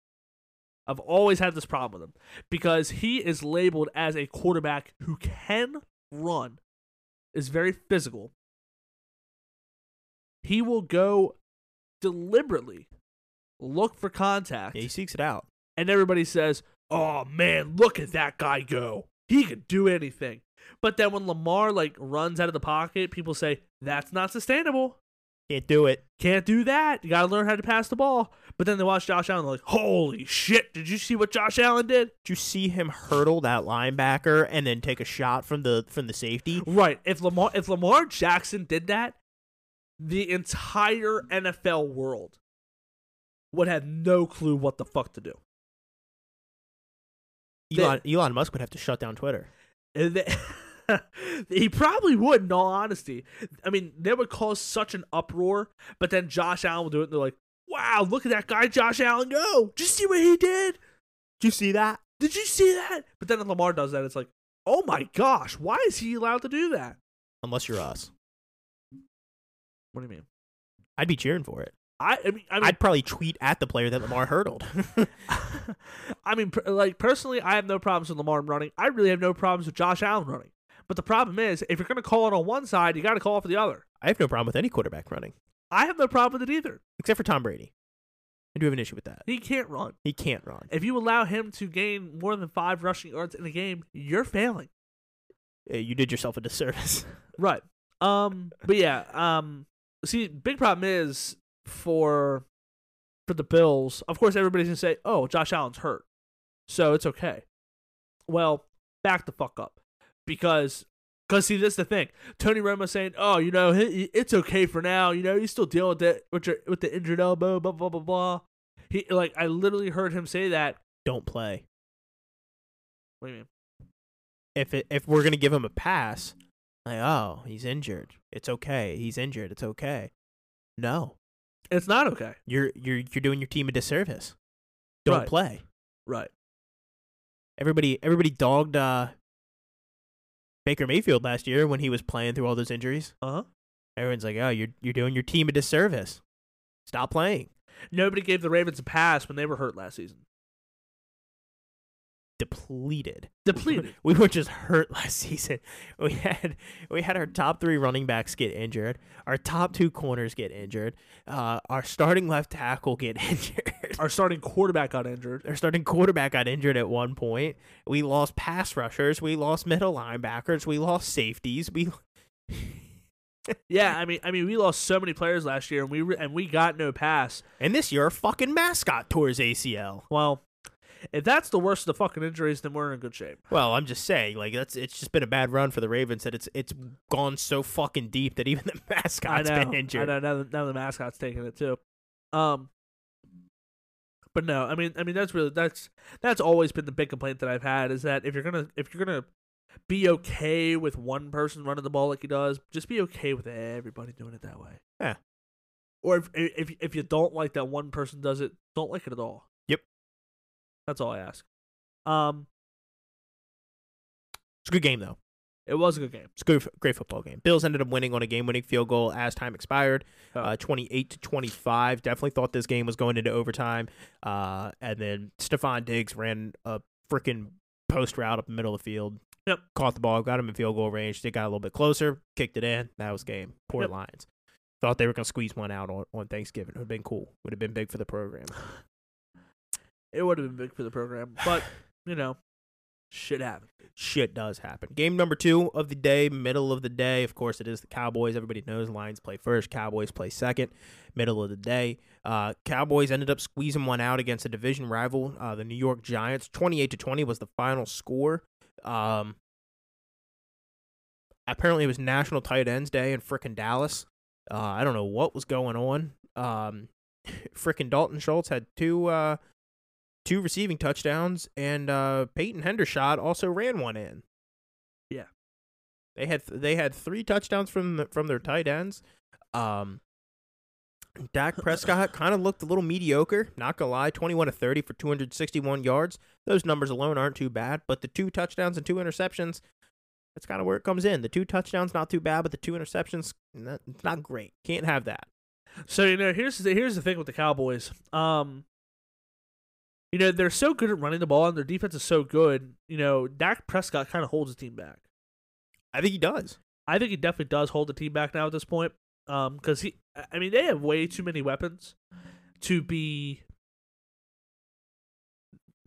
I've always had this problem with him because he is labeled as a quarterback who can run, is very physical. He will go deliberately look for contact, Yeah, he seeks it out. and everybody says, "Oh man, look at that guy go! He could do anything." But then when Lamar like runs out of the pocket, people say that's not sustainable. Can't do it. Can't do that. You got to learn how to pass the ball. But then they watch Josh Allen, they're like, "Holy shit! Did you see what Josh Allen did?" Did you see him hurdle that linebacker and then take a shot from the from the safety? Right. If Lamar if Lamar Jackson did that, the entire NFL world would have no clue what the fuck to do. Elon, Elon Musk would have to shut down Twitter. They- he probably would, in all honesty. I mean, they would cause such an uproar, but then Josh Allen will do it, and they're like, wow, look at that guy, Josh Allen, go. Did you see what he did? Did you see that? Did you see that? But then Lamar does that, it's like, oh my gosh, why is he allowed to do that? Unless you're us, What do you mean? I'd be cheering for it. I, I mean, I mean, I'd probably tweet at the player that Lamar hurdled. I mean, like personally, I have no problems with Lamar running. I really have no problems with Josh Allen running. But the problem is, if you're going to call it on one side, you got to call it for the other. I have no problem with any quarterback running, I have no problem with it either. except for Tom Brady. I do have an issue with that. He can't run. He can't run. If you allow him to gain more than five rushing yards in a game, you're failing. Uh, You did yourself a disservice. Right. Um. But yeah. Um. See, big problem is for for the Bills. Of course, everybody's gonna say, "Oh, Josh Allen's hurt, so it's okay." Well, back the fuck up, because because see, this is the thing. Tony Romo saying, "Oh, you know, it's okay for now. You know, he's still dealing with it with, your, with the injured elbow." Blah blah blah blah. He like I literally heard him say that. Don't play. What do you mean? If it, if we're gonna give him a pass, like oh he's injured, it's okay. He's injured, it's okay. No, It's not okay. you're you're you're doing your team a disservice. Don't Right. play. Right. Everybody everybody dogged uh, Baker Mayfield last year when he was playing through all those injuries. Uh huh. Everyone's like, oh, you're you're doing your team a disservice. Stop playing. Nobody gave the Ravens a pass when they were hurt last season. Depleted. Depleted. We were just hurt last season. We had we had our top three running backs get injured. Our top two corners get injured. Uh, our starting left tackle get injured. Our starting quarterback got injured. Our starting quarterback got injured at one point. We lost pass rushers. We lost middle linebackers. We lost safeties. We Yeah, I mean, I mean, we lost so many players last year, and we re- and we got no pass. and this year, our fucking mascot tore his ACL. Well, if that's the worst of the fucking injuries, then we're in good shape. Well, I'm just saying, like that's it's just been a bad run for the Ravens that it's it's gone so fucking deep that even the mascot's know. been injured. I know. Now, the- now the mascot's taking it too. Um, but no, I mean, I mean, that's really that's that's always been the big complaint that I've had is that if you're gonna if you're gonna be okay with one person running the ball like he does, just be okay with everybody doing it that way. Yeah. Or if if if you don't like that one person does it, don't like it at all. That's all I ask. Um, It's a good game though. it was a good game. It's a good, great football game. Bills ended up winning on a game-winning field goal as time expired, Oh. uh, twenty-eight to twenty-five. Definitely thought this game was going into overtime. Uh, and then Stefon Diggs ran a freaking post route up the middle of the field. Yep. Caught the ball, got him in field goal range. They got a little bit closer, kicked it in. That was game. Poor Yep. Lions. Thought they were gonna squeeze one out on, on Thanksgiving. It would have been cool. Would have been big for the program. It would have been big for the program, but you know, shit happens. Shit does happen. Game number two of the day, middle of the day. Of course, it is the Cowboys. Everybody knows Lions play first, Cowboys play second. Middle of the day. Uh, Cowboys ended up squeezing one out against a division rival, uh, the New York Giants. 28 to 20 was the final score. Um, apparently, it was National Tight Ends Day in frickin' Dallas. Uh, I don't know what was going on. Um, frickin' Dalton Schultz had two uh, two receiving touchdowns, and uh, Peyton Hendershot also ran one in. Yeah. they had they had three touchdowns from the, from their tight ends. Um, Dak Prescott kind of looked a little mediocre. Not gonna lie, twenty one to thirty for two hundred sixty one yards. Those numbers alone aren't too bad, but the two touchdowns and two interceptions. That's kind of where it comes in. The two touchdowns not too bad, but the two interceptions not, not great. Can't have that. So you know, here's the, here's the thing with the Cowboys. Um, you know, they're so good at running the ball, and their defense is so good. You know, Dak Prescott kind of holds the team back. I think he does. I think he definitely does hold the team back now at this point. Um, because he, I mean, they have way too many weapons to be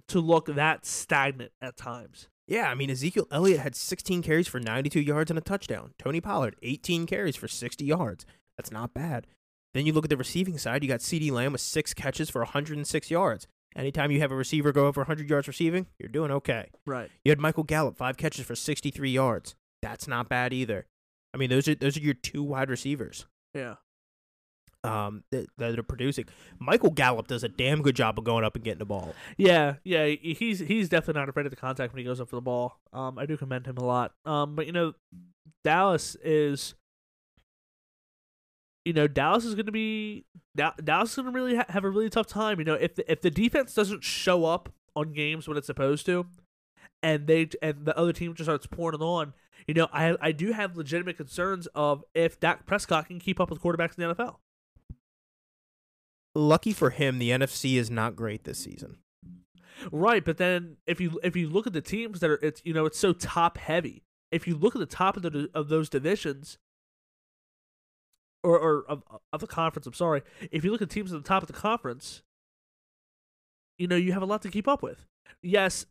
to look that stagnant at times. Yeah, I mean Ezekiel Elliott had 16 carries for 92 yards and a touchdown. Tony Pollard 18 carries for 60 yards. That's not bad. Then you look at the receiving side, you got CeeDee Lamb with 6 catches for 106 yards. Anytime you have a receiver go over 100 yards receiving, you're doing okay. Right. You had Michael Gallup 5 catches for 63 yards. That's not bad either. I mean, those are those are your two wide receivers Yeah. um that, that are producing. Michael Gallup does a damn good job of going up and getting the ball. Yeah, yeah, he's he's definitely not afraid of the contact when he goes up for the ball. Um, I do commend him a lot. Um, but you know, Dallas is, you know, Dallas is going to be Da- Dallas is going to really ha- have a really tough time. You know, if the, if the defense doesn't show up on games when it's supposed to, and they and the other team just starts pouring it on, you know, I I do have legitimate concerns of if Dak Prescott can keep up with quarterbacks in the NFL. Lucky for him, the NFC is not great this season. Right, but then if you if you look at the teams that are it's you know it's so top heavy. If you look at the top of the of those divisions, or or of of the conference, I'm sorry. If you look at teams at the top of the conference, you know you have a lot to keep up with. Yes,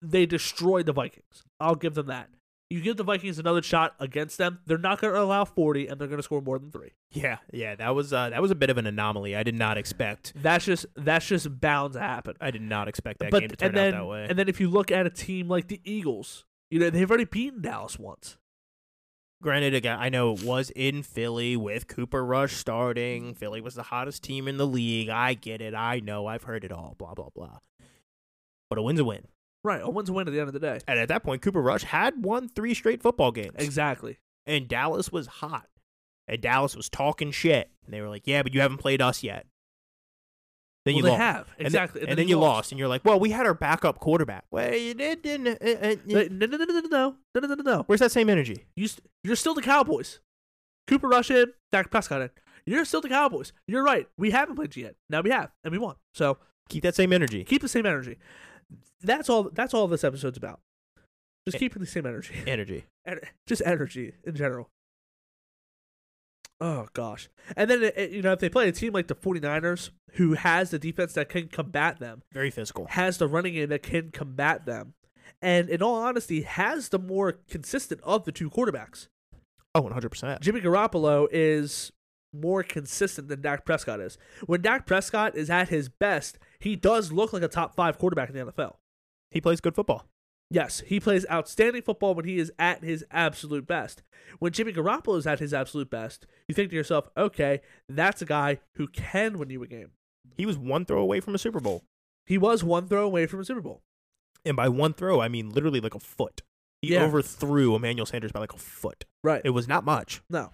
they destroyed the Vikings. I'll give them that. You give the Vikings another shot against them, they're not going to allow 40, and they're going to score more than three. Yeah, yeah, that was uh, that was a bit of an anomaly. I did not expect. That's just that's just bound to happen. I did not expect that but game to turn then out that way. and then if you look at a team like the Eagles, you know they've already beaten Dallas once. Granted, again, I know it was in Philly with Cooper Rush starting. Philly was the hottest team in the league. I get it. I know. I've heard it all. Blah blah blah. But a win's a win. Right, a win's a win at the end of the day. And at that point, Cooper Rush had won three straight football games. Exactly. And Dallas was hot. And Dallas was talking shit. And they were like, "Yeah, but you haven't played us yet." Then well, you they lost. have And exactly, then, and then you lost. and you're like, "Well, we had our backup quarterback." Well, you did, didn't? uh, uh, No, no, no, no, no, no, no, no. Where's that same energy? You st- you're still the Cowboys. Cooper Rush in, Dak Prescott in. You're still the Cowboys. You're right. We haven't played yet. Now we have, and we won. So Keep that same energy. keep the same energy. That's all. That's all this episode's about. Just Eh. keeping the same energy. Energy. En- just energy in general. Oh gosh. And then it, it- you know if they play a team like the 49ers who has the defense that can combat them, Very physical. has the running game that can combat them, and in all honesty has the more consistent of the two quarterbacks. Oh, 100 percent. Jimmy Garoppolo is more consistent than Dak Prescott is. When Dak Prescott is at his best, he does look like a top 5 quarterback in the NFL. He plays good football. Yes, he plays outstanding football when he is at his absolute best. When Jimmy Garoppolo is at his absolute best, you think to yourself, okay, that's a guy who can win you a game. He was one throw away from a Super Bowl. He was one throw away from a Super Bowl. And by one throw, I mean literally like a foot. He Yeah. overthrew Emmanuel Sanders by like a foot. Right. It was not much. No.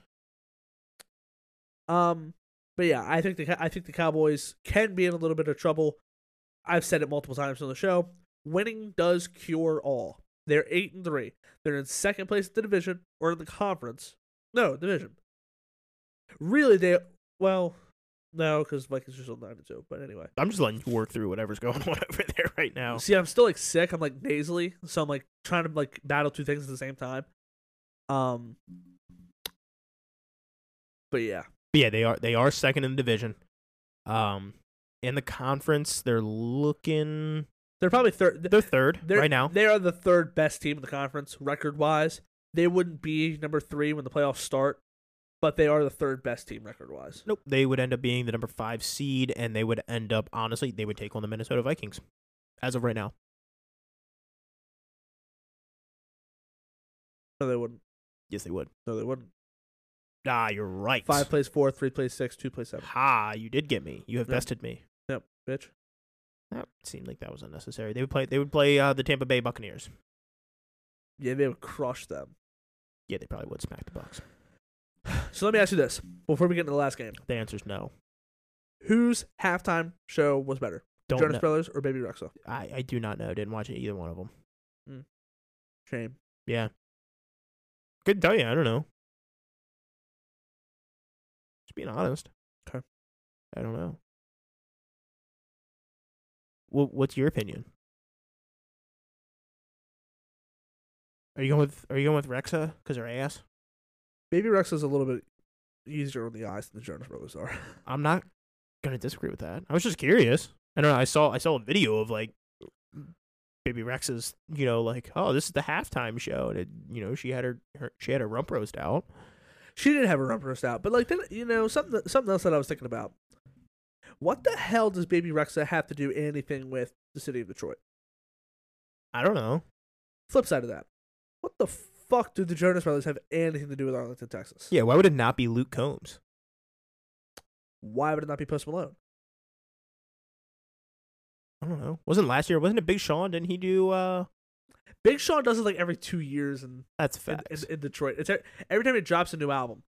Um, but yeah, I think the I think the Cowboys can be in a little bit of trouble. I've said it multiple times on the show. Winning does cure all. They're eight and three. They're in second place in the division or in the conference. No division. Really, they well, no, because Vikings are still nine and two. But anyway, I'm just letting you work through whatever's going on over there right now. see, I'm still like sick. I'm like nasally, so I'm like trying to like battle two things at the same time. Um, but yeah, But yeah, they are they are second in the division. Um, in the conference, they're looking They're probably third. They're third They're, right now. They are the third best team in the conference record wise. They wouldn't be number three when the playoffs start, but they are the third best team record wise. Nope. They would end up being the number five seed, and they would end up honestly, they would take on the Minnesota Vikings, as of right now. No, they wouldn't. Yes, they would. No, they wouldn't. Ah, you're right. Five plays four, three plays six, two plays seven. Ha! You did get me. You have Yep. bested me. Yep, bitch. That seemed like that was unnecessary. They would play. They would play uh, the Tampa Bay Buccaneers. Yeah, they would crush them. Yeah, they probably would smack the Bucks. So let me ask you this before we get into the last game: The answer's no. Whose halftime show was better, Don't Jonas know. Brothers or Baby Rexha? I, I do not know. Didn't watch either one of them. Shame. Yeah. Couldn't tell you. I don't know. Just being honest. Okay. I don't know. Well, what's your opinion? Are you going with Are you going with Rexha because her ass? Baby Rexha's a little bit easier on the eyes than the Jonas Brothers are. I'm not gonna disagree with that. I was just curious. I don't know. I saw I saw a video of like Baby Rex's, you know, like oh, this is the halftime show, and it, you know, she had her, her she had her rump roast out. She didn't have a rump roast out, but like then you know something something else that I was thinking about. What the hell does Baby Rexha have to do anything with the city of Detroit? I don't know. Flip side of that, what the fuck do the Jonas Brothers have anything to do with Arlington, Texas? Yeah, why would it not be Luke Combs? Why would it not be Post Malone? I don't know. Wasn't last year? Wasn't it Big Sean? Didn't he do? uh Big Sean does it like every two years and That's in, in, in Detroit. It's every time he drops a new album.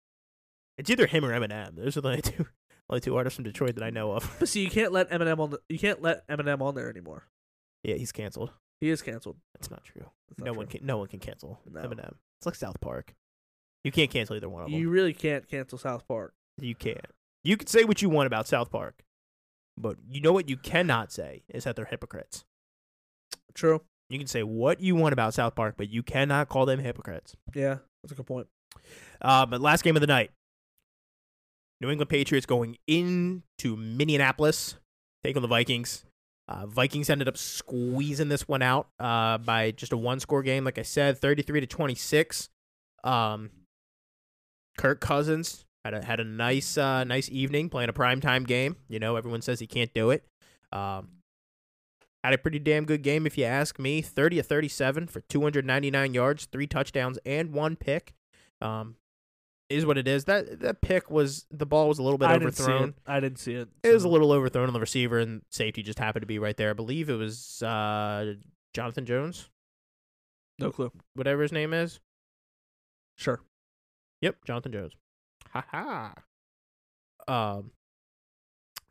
it's either him or Eminem. Those are the only two only two artists from Detroit that I know of. But see, you can't let Eminem on. The, you can't let Eminem on there anymore. yeah, he's canceled. He is canceled. That's not true. That's not no true. one can. No one can cancel No. Eminem. It's like South Park. You can't cancel either one of them. You really can't cancel South Park. You can't. You can say what you want about South Park, but you know what you cannot say is that they're hypocrites. True. You can say what you want about South Park, but you cannot call them hypocrites. Yeah, that's a good point. Uh, but last game of the night, New England Patriots going into Minneapolis, take on the Vikings. Uh, Vikings ended up squeezing this one out uh, by just a one-score game, like I said, thirty-three to twenty-six. Um, Kirk Cousins had a had a nice uh, nice evening playing a primetime game. You know, everyone says he can't do it. Um, had a pretty damn good game, if you ask me. Thirty to thirty-seven for two hundred ninety-nine yards, three touchdowns, and one pick. Um, is what it is. That that pick was the ball was a little bit I didn't overthrown. it. I didn't see it. It was a little overthrown on the receiver, and safety just happened to be right there. I believe it was uh, Jonathan Jones, No clue. whatever his name is. Sure. Yep, Jonathan Jones. Ha ha. Um,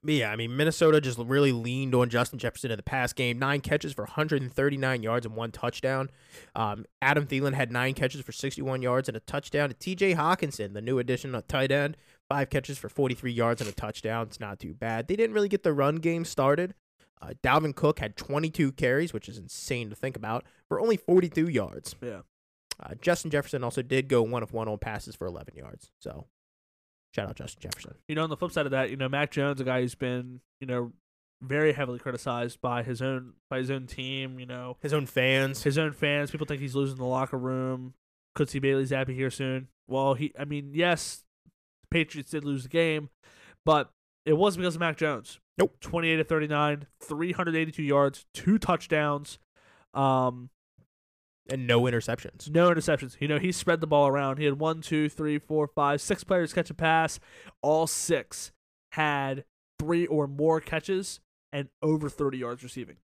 yeah, I mean Minnesota just really leaned on Justin Jefferson in the pass game. Nine catches for 139 yards and one touchdown. Um, Adam Thielen had nine catches for 61 yards and a touchdown. To T.J. Hockenson, the new addition at tight end, five catches for 43 yards and a touchdown. It's not too bad. They didn't really get the run game started. Uh, Dalvin Cook had 22 carries, which is insane to think about, for only 42 yards. Yeah. Uh, Justin Jefferson also did go one of one on passes for 11 yards. So, shout out Justin Jefferson. You know, on the flip side of that, you know, Mac Jones, a guy who's been, you know, very heavily criticized by his own by his own team. You know, His own fans. his own fans. People think he's losing the locker room. Could see Bailey Zappe here soon. Well, he, I mean, yes, the Patriots did lose the game, but it wasn't because of Mac Jones. Nope. Twenty-eight to thirty-nine, three hundred eighty-two yards, two touchdowns. Um, and no interceptions. No interceptions. You know, he spread the ball around. He had one, two, three, four, five, six players catch a pass. All six had three or more catches and over 30 yards receiving.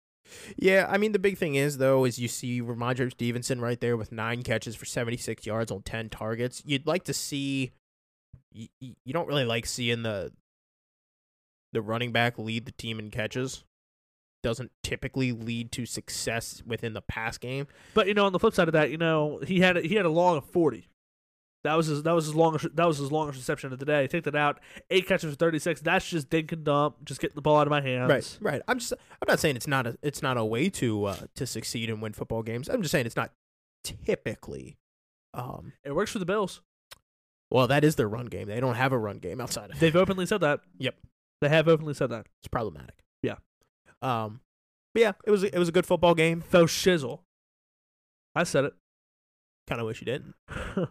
Yeah, I mean the big thing is though is you see Rhamondre Stevenson right there with nine catches for 76 yards on 10 targets. You'd like to see you, you don't really like seeing the the running back lead the team in catches. Doesn't typically lead to success within the pass game. But you know, on the flip side of that, you know, he had a, he had a long of 40. That was his that was his longest that was his longest reception of the day. Take that out. Eight catches for 36. That's just dink and dump. Just getting the ball out of my hands. Right, right. I'm just I'm not saying it's not a it's not a way to uh, to succeed and win football games. I'm just saying it's not typically um It works for the Bills. well that is their run game. They don't have a run game outside of They've openly said that. Yep. They have openly said that. It's problematic. Yeah. Um, But yeah, it was it was a good football game. Faux shizzle. I said it. Kind of wish you didn't.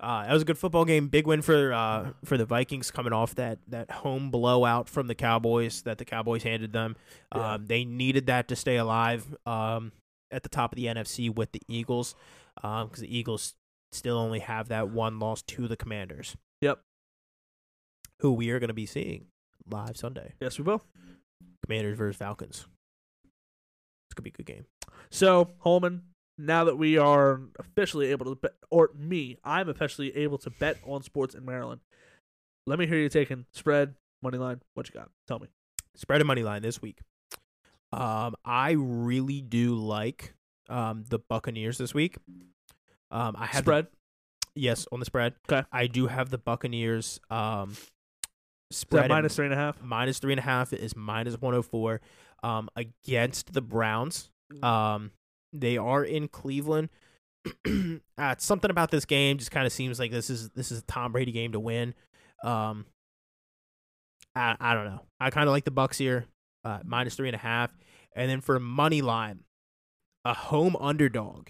Uh, that was a good football game. Big win for uh, for the Vikings coming off that that home blowout from the Cowboys that the Cowboys handed them. Yeah. Um, they needed that to stay alive um, at the top of the NFC with the Eagles because the Eagles still only have that one loss to the Commanders. Yep. Who we are going to be seeing live Sunday. yes, we will. Commanders versus Falcons. It's gonna be a good game. So, Holman, now that we are officially able to bet, or me, I'm officially able to bet on sports in Maryland. Let me hear you taking spread, money line. What you got? Tell me. Spread a money line this week. Um, I really do like um the Buccaneers this week. Um, I have the- Spread. yes on the spread. Okay. I do have the Buccaneers. Um, spread that minus three and a half? minus three and a half is minus one hundred four. Um, against the Browns. Um, they are in Cleveland. uh, something about this game just kind of seems like this is this is a Tom Brady game to win. Um, I I don't know. I kind of like the Bucks here, uh, minus three and a half, and then for money line, a home underdog.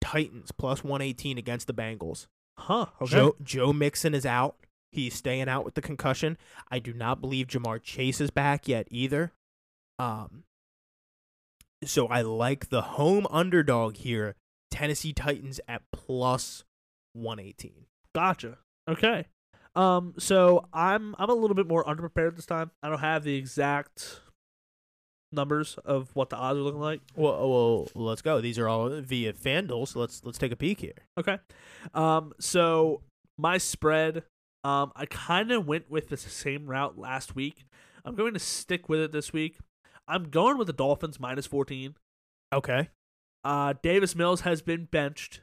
Titans plus one eighteen against the Bengals. Huh. Okay. Joe Joe Mixon is out. He's staying out with the concussion. I do not believe Ja'Marr Chase is back yet either. Um so I like the home underdog here, Tennessee Titans at plus 118. Gotcha. Okay. Um. So I'm I'm a little bit more underprepared this time. I don't have the exact numbers of what the odds are looking like. Well, well, let's go. These are all via FanDuel, so let's let's take a peek here. Okay. Um. So my spread. Um. I kind of went with the same route last week. I'm going to stick with it this week. I'm going with the Dolphins minus 14. Okay. Uh. Davis Mills has been benched.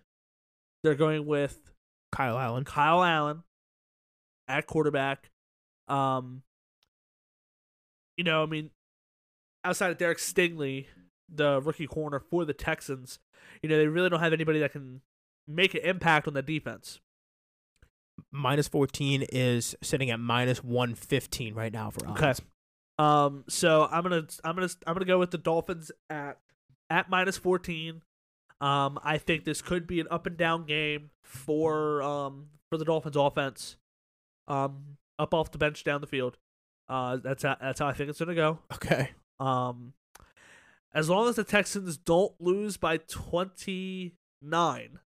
They're going with Kyle Allen. Kyle Allen at quarterback. Um, you know, I mean, outside of Derek Stingley, the rookie corner for the Texans, you know, they really don't have anybody that can make an impact on the defense. Minus 14 is sitting at minus 115 right now for odds. Okay. Um, so I'm gonna, I'm gonna, I'm gonna go with the Dolphins at at minus 14. Um, I think this could be an up and down game for um for the Dolphins offense. Um, up off the bench, down the field. Uh, that's how, that's how I think it's gonna go. Okay. Um, as long as the Texans don't lose by 29,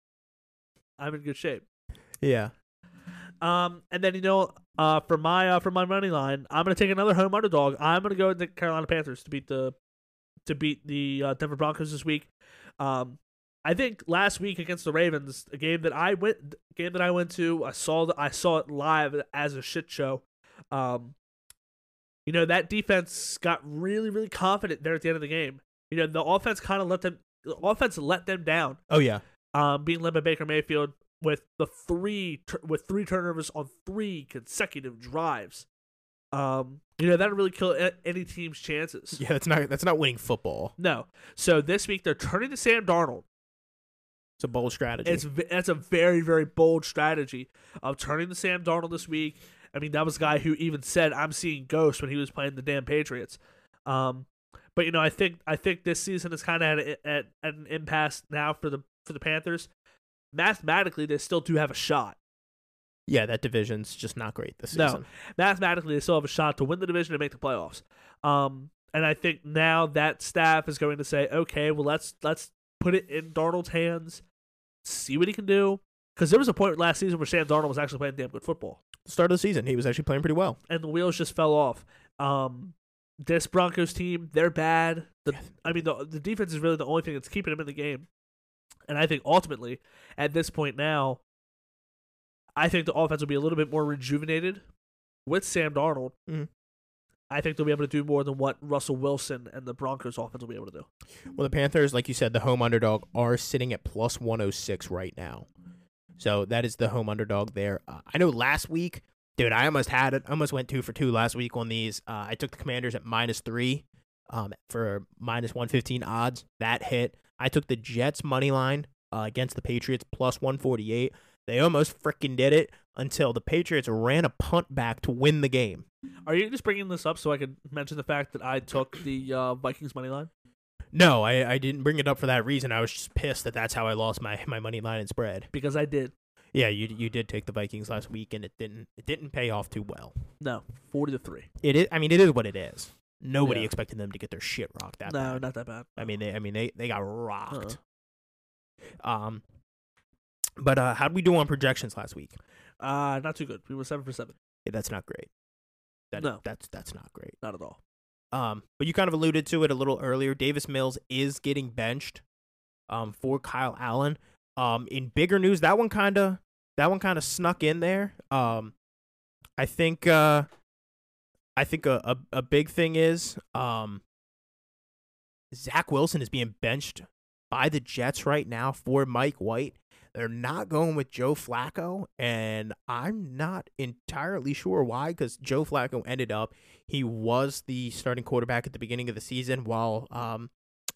I'm in good shape. Yeah. Um, and then you know, uh, for my uh, for my money line, I'm gonna take another home underdog. I'm gonna go with the Carolina Panthers to beat the to beat the uh, Denver Broncos this week. Um, I think last week against the Ravens, a game that I went game that I went to, I saw the, I saw it live as a shit show. Um, you know that defense got really really confident there at the end of the game. You know the offense kind of let them the offense let them down Oh yeah. um, being led by Baker Mayfield with the three with three turnovers on three consecutive drives. Um, you know that'll really kill any team's chances. Yeah, that's not that's not winning football. No, so this week they're turning to Sam Darnold. It's a bold strategy. It's that's a very very bold strategy of turning to Sam Darnold this week. I mean that was a guy who even said I'm seeing ghosts when he was playing the damn Patriots. Um, but you know I think I think this season is kind of at, at at an impasse now for the for the Panthers. Mathematically, they still do have a shot. yeah, that division's just not great this No. season. mathematically they still have a shot to win the division and make the playoffs. Um, and I think now that staff is going to say, okay, well let's let's put it in Darnold's hands, see what he can do. Because there was a point last season where Sam Darnold was actually playing damn good football, Start of the season, he was actually playing pretty well. and the wheels just fell off. Um, this Broncos team, they're bad. The I mean, the the defense is really the only thing that's keeping them in the game. And I think ultimately, at this point now, I think the offense will be a little bit more rejuvenated with Sam Darnold. Mhm. I think they'll be able to do more than what Russell Wilson and the Broncos offense will be able to do. Well, the Panthers, like you said, the home underdog are sitting at plus 106 right now. So that is the home underdog there. Uh, I know last week, dude, I almost had it. I almost went two for two last week on these. Uh, I took the Commanders at minus three um, for minus 115 odds. That hit. I took the Jets money line uh, against the Patriots plus 148. They almost freaking did it until the Patriots ran a punt back to win the game. Are you just bringing this up so I could mention the fact that I took the uh, Vikings money line? No, I, I didn't bring it up for that reason. I was just pissed that that's how I lost my, my money line and spread. Because I did. Yeah, you you did take the Vikings last week, and it didn't it didn't pay off too well. No, forty to three. It is. I mean, it is what it is. Nobody Yeah. expected them to get their shit rocked that no, bad. not that bad. I mean, they I mean they they got rocked. Uh-uh. Um, but uh, how would we do on projections last week? Uh, not too good. We were seven for seven. Yeah, that's not great. That, No. that's that's not great. Not at all. Um, but you kind of alluded to it a little earlier. Davis Mills is getting benched, um, for Kyle Allen. Um, in bigger news, that one kind of that one kind of snuck in there. Um, I think uh, I think a, a a big thing is um, Zach Wilson is being benched by the Jets right now for Mike White. They're not going with Joe Flacco, and I'm not entirely sure why. Because Joe Flacco ended up he was the starting quarterback at the beginning of the season while um,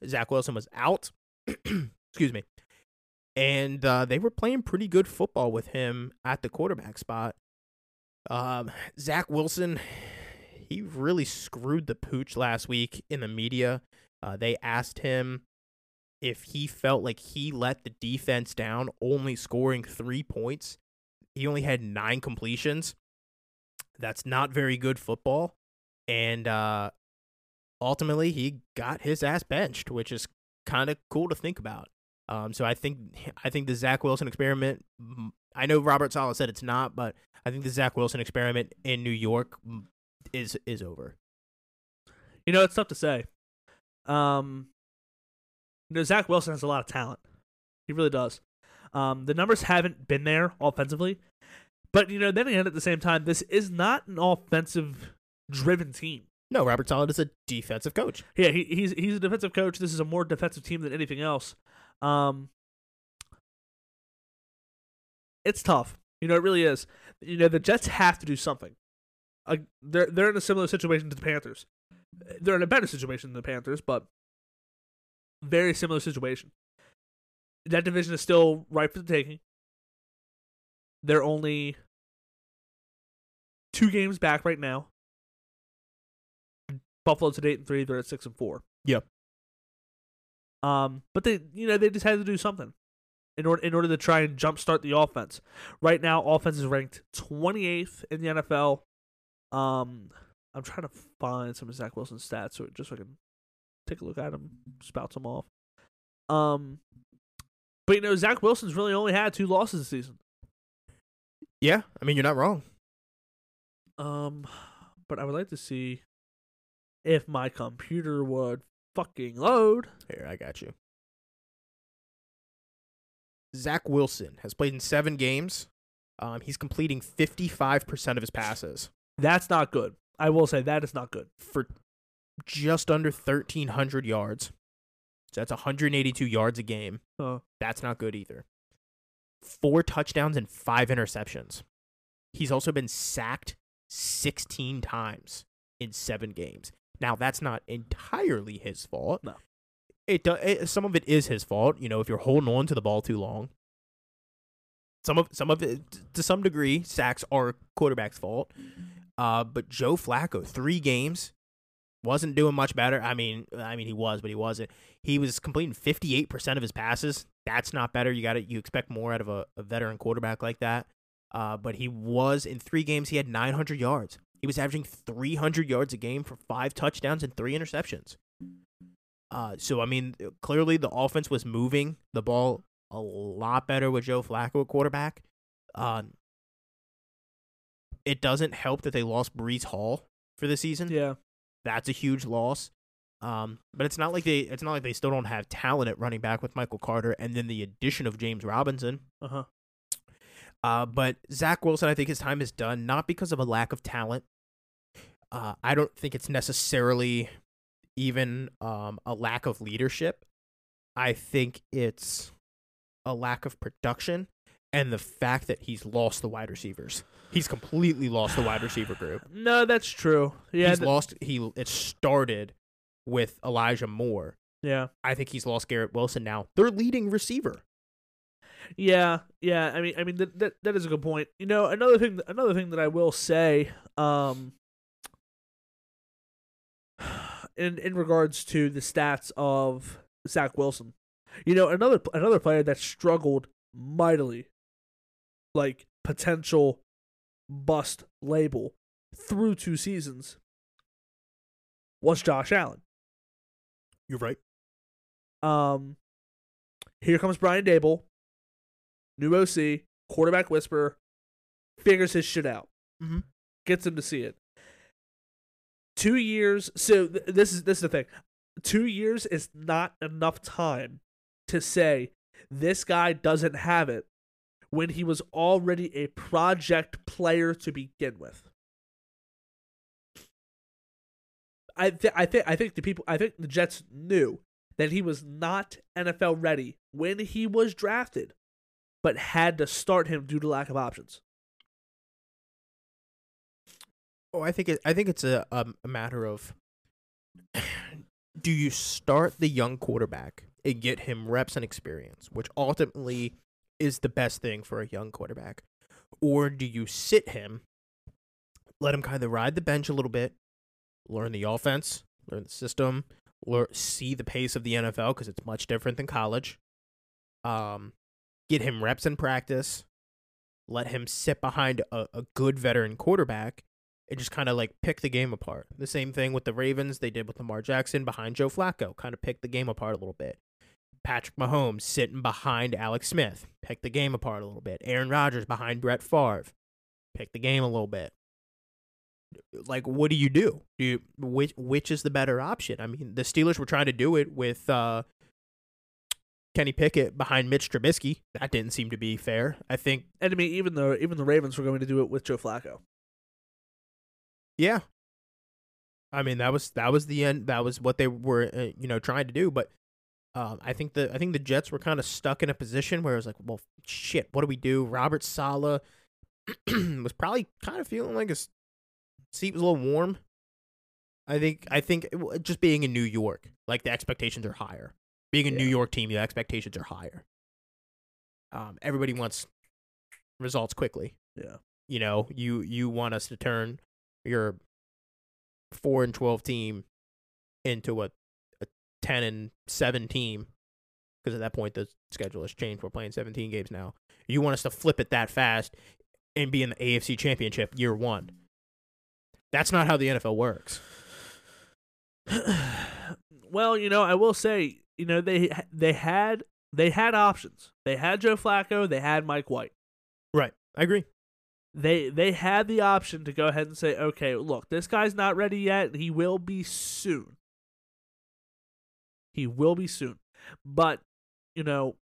Zach Wilson was out. Excuse me. And uh, they were playing pretty good football with him at the quarterback spot. Um, Zach Wilson, he really screwed the pooch last week in the media. Uh, they asked him if he felt like he let the defense down, only scoring three points. He only had nine completions. That's not very good football. And uh, ultimately, he got his ass benched, which is kind of cool to think about. Um, so I think I think the Zach Wilson experiment. I know Robert Saleh said it's not, but I think the Zach Wilson experiment in New York is is over. You know, it's tough to say. Um, you know, Zach Wilson has a lot of talent. He really does. Um, the numbers haven't been there offensively, but you know, then again, at the same time, this is not an offensive-driven team. No, Robert Saleh is a defensive coach. Yeah, he, he's he's a defensive coach. This is a more defensive team than anything else. Um, it's tough. You know, it really is. You know, the Jets have to do something. They're they're in a similar situation to the Panthers. They're in a better situation than the Panthers, but very similar situation. That division is still ripe for the taking. They're only two games back right now. Buffalo's at eight and three. They're at six and four. Yep. Um, but they, you know, they just had to do something in order in order to try and jumpstart the offense. Right now, offense is ranked 28th in the NFL. Um, I'm trying to find some of Zach Wilson's stats so just so I can take a look at him, spout some off. Um, but you know, Zach Wilson's really only had two losses this season. Yeah, I mean you're not wrong. Um, but I would like to see if my computer would fucking load. Here, I got you. Zach Wilson has played in seven games. Um, he's completing 55% of his passes That's not good. I will say that is not good. for just under 1,300 yards. So that's 182 yards a game. Uh, That's not good either. Four touchdowns and five interceptions. He's also been sacked 16 times in seven games. Now, that's not entirely his fault. No. It, it some of it is his fault. You know, if you're holding on to the ball too long. Some of some of it, to some degree, sacks are quarterback's fault. Uh, but Joe Flacco, three games, wasn't doing much better. I mean, I mean he was, but he wasn't. He was completing 58% of his passes. That's not better. You got to you expect more out of a, a veteran quarterback like that. Uh, but he was in three games. He had 900 yards. He was averaging 300 yards a game for five touchdowns and three interceptions. Uh, so I mean, clearly the offense was moving the ball a lot better with Joe Flacco at quarterback. Uh, it doesn't help that they lost Breece Hall for the season. yeah. That's a huge loss. Um, but it's not like they it's not like they still don't have talent at running back with Michael Carter and then the addition of James Robinson. Uh huh. Uh, but Zach Wilson, I think his time is done, not because of a lack of talent. Uh, I don't think it's necessarily even um, a lack of leadership. I think it's a lack of production and the fact that he's lost the wide receivers. He's completely lost the wide receiver group. No, that's true. Yeah. he's th- lost. He it started with Elijah Moore. yeah. I think he's lost Garrett Wilson now. Their leading receiver. Yeah, yeah. I mean, I mean that that, that is a good point. You know, another thing, another thing that I will say, um, in in regards to the stats of Zach Wilson, you know, another another player that struggled mightily, like potential bust label through two seasons, was Josh Allen. You're right. Um, here comes Brian Daboll, new OC, quarterback whisperer, figures his shit out, mm-hmm. gets him to see it. Two years. So th- this is this is the thing. Two years is not enough time to say this guy doesn't have it when he was already a project player to begin with. I th- I think I think the people I think the Jets knew that he was not NFL ready when he was drafted, but had to start him due to lack of options. Oh, I think it, I think it's a a matter of do you start the young quarterback and get him reps and experience, which ultimately is the best thing for a young quarterback, or do you sit him, let him kind of ride the bench a little bit, learn the offense, learn the system, learn, see the pace of the NFL because it's much different than college. Um, get him reps in practice, let him sit behind a, a good veteran quarterback and just kind of like pick the game apart. The same thing with the Ravens they did with Lamar Jackson behind Joe Flacco, kind of pick the game apart a little bit. Patrick Mahomes sitting behind Alex Smith, pick the game apart a little bit. Aaron Rodgers behind Brett Favre, pick the game a little bit. Like, what do you do? Do you which which is the better option? I mean, the Steelers were trying to do it with uh, Kenny Pickett behind Mitch Trubisky. That didn't seem to be fair. I think And I mean, even the even the Ravens were going to do it with Joe Flacco. Yeah. I mean that was that was the end that was what they were uh, you know trying to do but um, I think the I think the Jets were kind of stuck in a position where it was like well shit what do we do? Robert Saleh was probably kind of feeling like his seat was a little warm. I think I think it just being in New York like the expectations are higher. Being a New York team the expectations are higher. Um, everybody wants results quickly. Yeah. you know you you want us to turn your four and twelve team into a ten and seven team because at that point the schedule has changed. We're playing seventeen games now. You want us to flip it that fast and be in the AFC Championship year one. That's not how the NFL works. well, you know, I will say, you know, they they had they had options. They had Joe Flacco. They had Mike White. Right. I agree. They they had the option to go ahead and say, okay, look, this guy's not ready yet. He will be soon. He will be soon, but you know,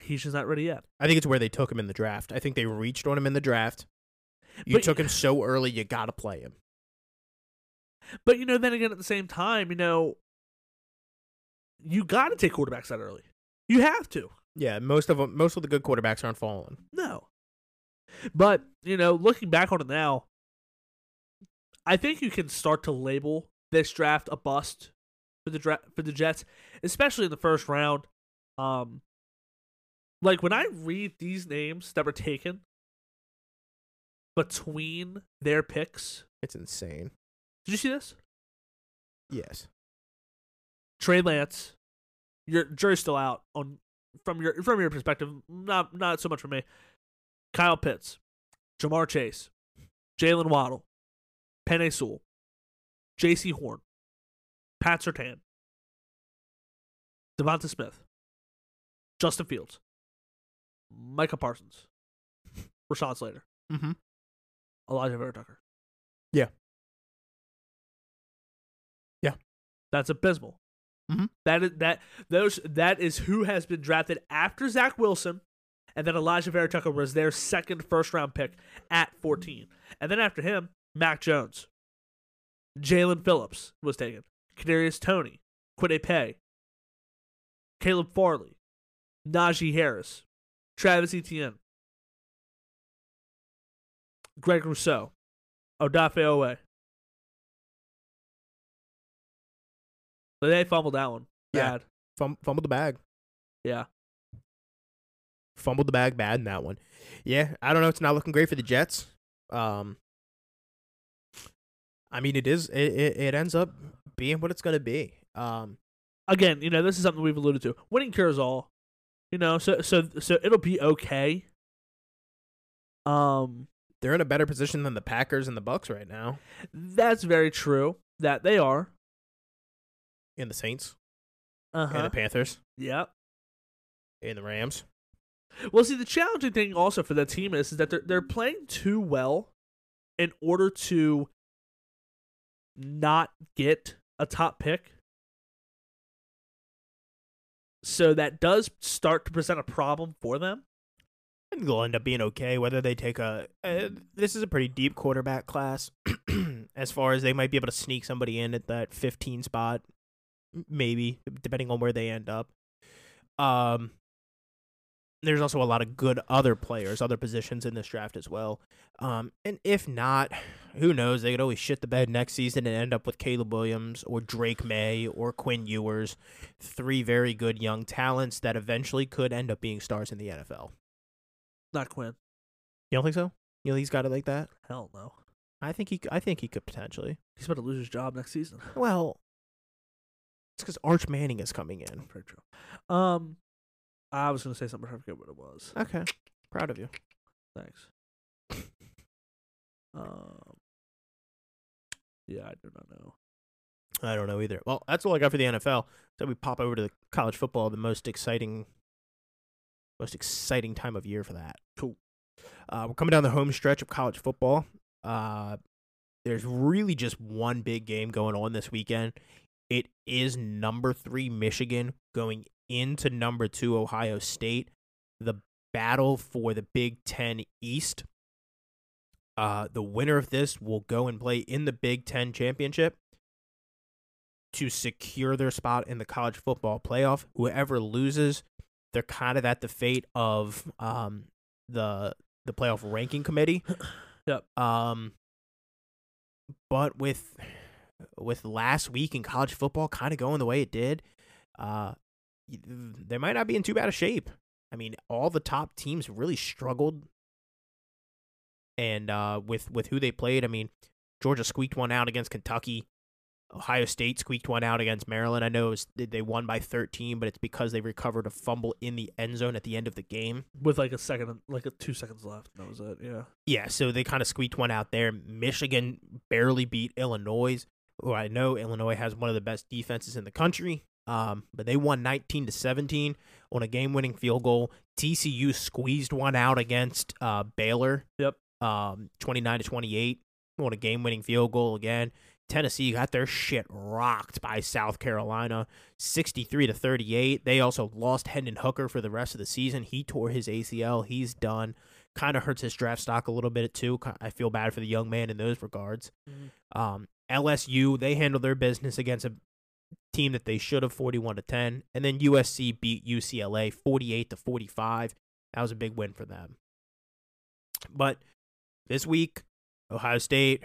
he's just not ready yet. I think it's where they took him in the draft. I think they reached on him in the draft. You But- took him so early, you got to play him. But you know, then again, at the same time, you know, you got to take quarterbacks that early. You have to. Yeah, most of them, most of the good quarterbacks aren't falling. No. But, you know, looking back on it now, I think you can start to label this draft a bust for the dra- for the Jets, especially in the first round. Um like when I read these names that were taken between their picks. It's insane. Did you see this? Yes. Trey Lance, your jury's still out on from your from your perspective. Not not so much for me. Kyle Pitts, Ja'Marr Chase, Jaylen Waddle, Penei Sewell, Jaycee Horn, Pat Surtain, DeVonta Smith, Justin Fields, Micah Parsons, Rashawn Slater, Mm-hmm. Alijah Vera Tucker. Yeah. Yeah. That's abysmal. Mhm. That is that those that is who has been drafted after Zach Wilson, and then Alijah Vera Tucker was their second first round pick at 14. And then after him, Mac Jones. Jaelan Phillips was taken. Kadarius Toney, Kwity Paye, Caleb Farley, Najee Harris, Travis Etienne, Greg Rousseau, Odafe Oweh. But they fumbled that one. Yeah. Fum- fumbled the bag. Yeah. fumbled the bag bad in that one. Yeah, I don't know. It's not looking great for the Jets. Um, I mean, it is. It it, it ends up being what it's going to be. Um, Again, you know, this is something we've alluded to. Winning cures all. You know, so so so it'll be okay. Um, they're in a better position than the Packers and the Bucks right now, that's very true. That they are. and the Saints Uh huh. and the Panthers Yep. and the Rams. Well, see, the challenging thing also for that team is, is that they're they're playing too well in order to not get a top pick. So that does start to present a problem for them. Think they'll end up being okay. Whether they take a, uh, this is a pretty deep quarterback class, as far as they might be able to sneak somebody in at that 15 spot, maybe depending on where they end up. Um, there's also a lot of good other players, other positions in this draft as well. Um, and if not, who knows? They could always shit the bed next season and end up with Caleb Williams or Drake Maye or Quinn Ewers, three very good young talents that eventually could end up being stars in the NFL. Not Quinn. You don't think so? You know he's got it like that. Hell no. I think he. I think he could potentially. He's about to lose his job next season. Well, it's because Arch Manning is coming in. Very true. Um, I was gonna say something. but I forget what it was. Okay, proud of you. Thanks. Um. Yeah, I do not know. I don't know either. Well, that's all I got for the NFL. So we pop over to the college football, the most exciting, most exciting time of year for that. Cool. Uh, we're coming down the home stretch of college football. Uh, there's really just one big game going on this weekend. It is number three Michigan going into number two Ohio State. The battle for the Big Ten East. Uh, the winner of this will go and play in the Big Ten championship to secure their spot in the college football playoff. Whoever loses, they're kind of at the fate of um the the playoff ranking committee. Yep. Um but with with last week in college football kind of going the way it did, uh they might not be in too bad a shape. I mean, all the top teams really struggled and uh with with who they played, I mean, Georgia squeaked one out against Kentucky. Ohio State squeaked one out against Maryland. I know it was, they won by 13, but it's because they recovered a fumble in the end zone at the end of the game. With like a second, like a two seconds left. That was it. Yeah. Yeah, so they kind of squeaked one out there. Michigan barely beat Illinois, who I know Illinois has one of the best defenses in the country. Um, but they won 19 to 17 on a game-winning field goal. TCU squeezed one out against uh, Baylor. Yep. Um, 29 to 28 on a game-winning field goal again. Tennessee got their shit rocked by South Carolina, 63 to 38. They also lost Hendon Hooker for the rest of the season. He tore his ACL. He's done. Kind of hurts his draft stock a little bit too. I feel bad for the young man in those regards. Um, LSU they handled their business against a team that they should have 41 to 10, and then USC beat UCLA 48 to 45. That was a big win for them. But this week, Ohio State,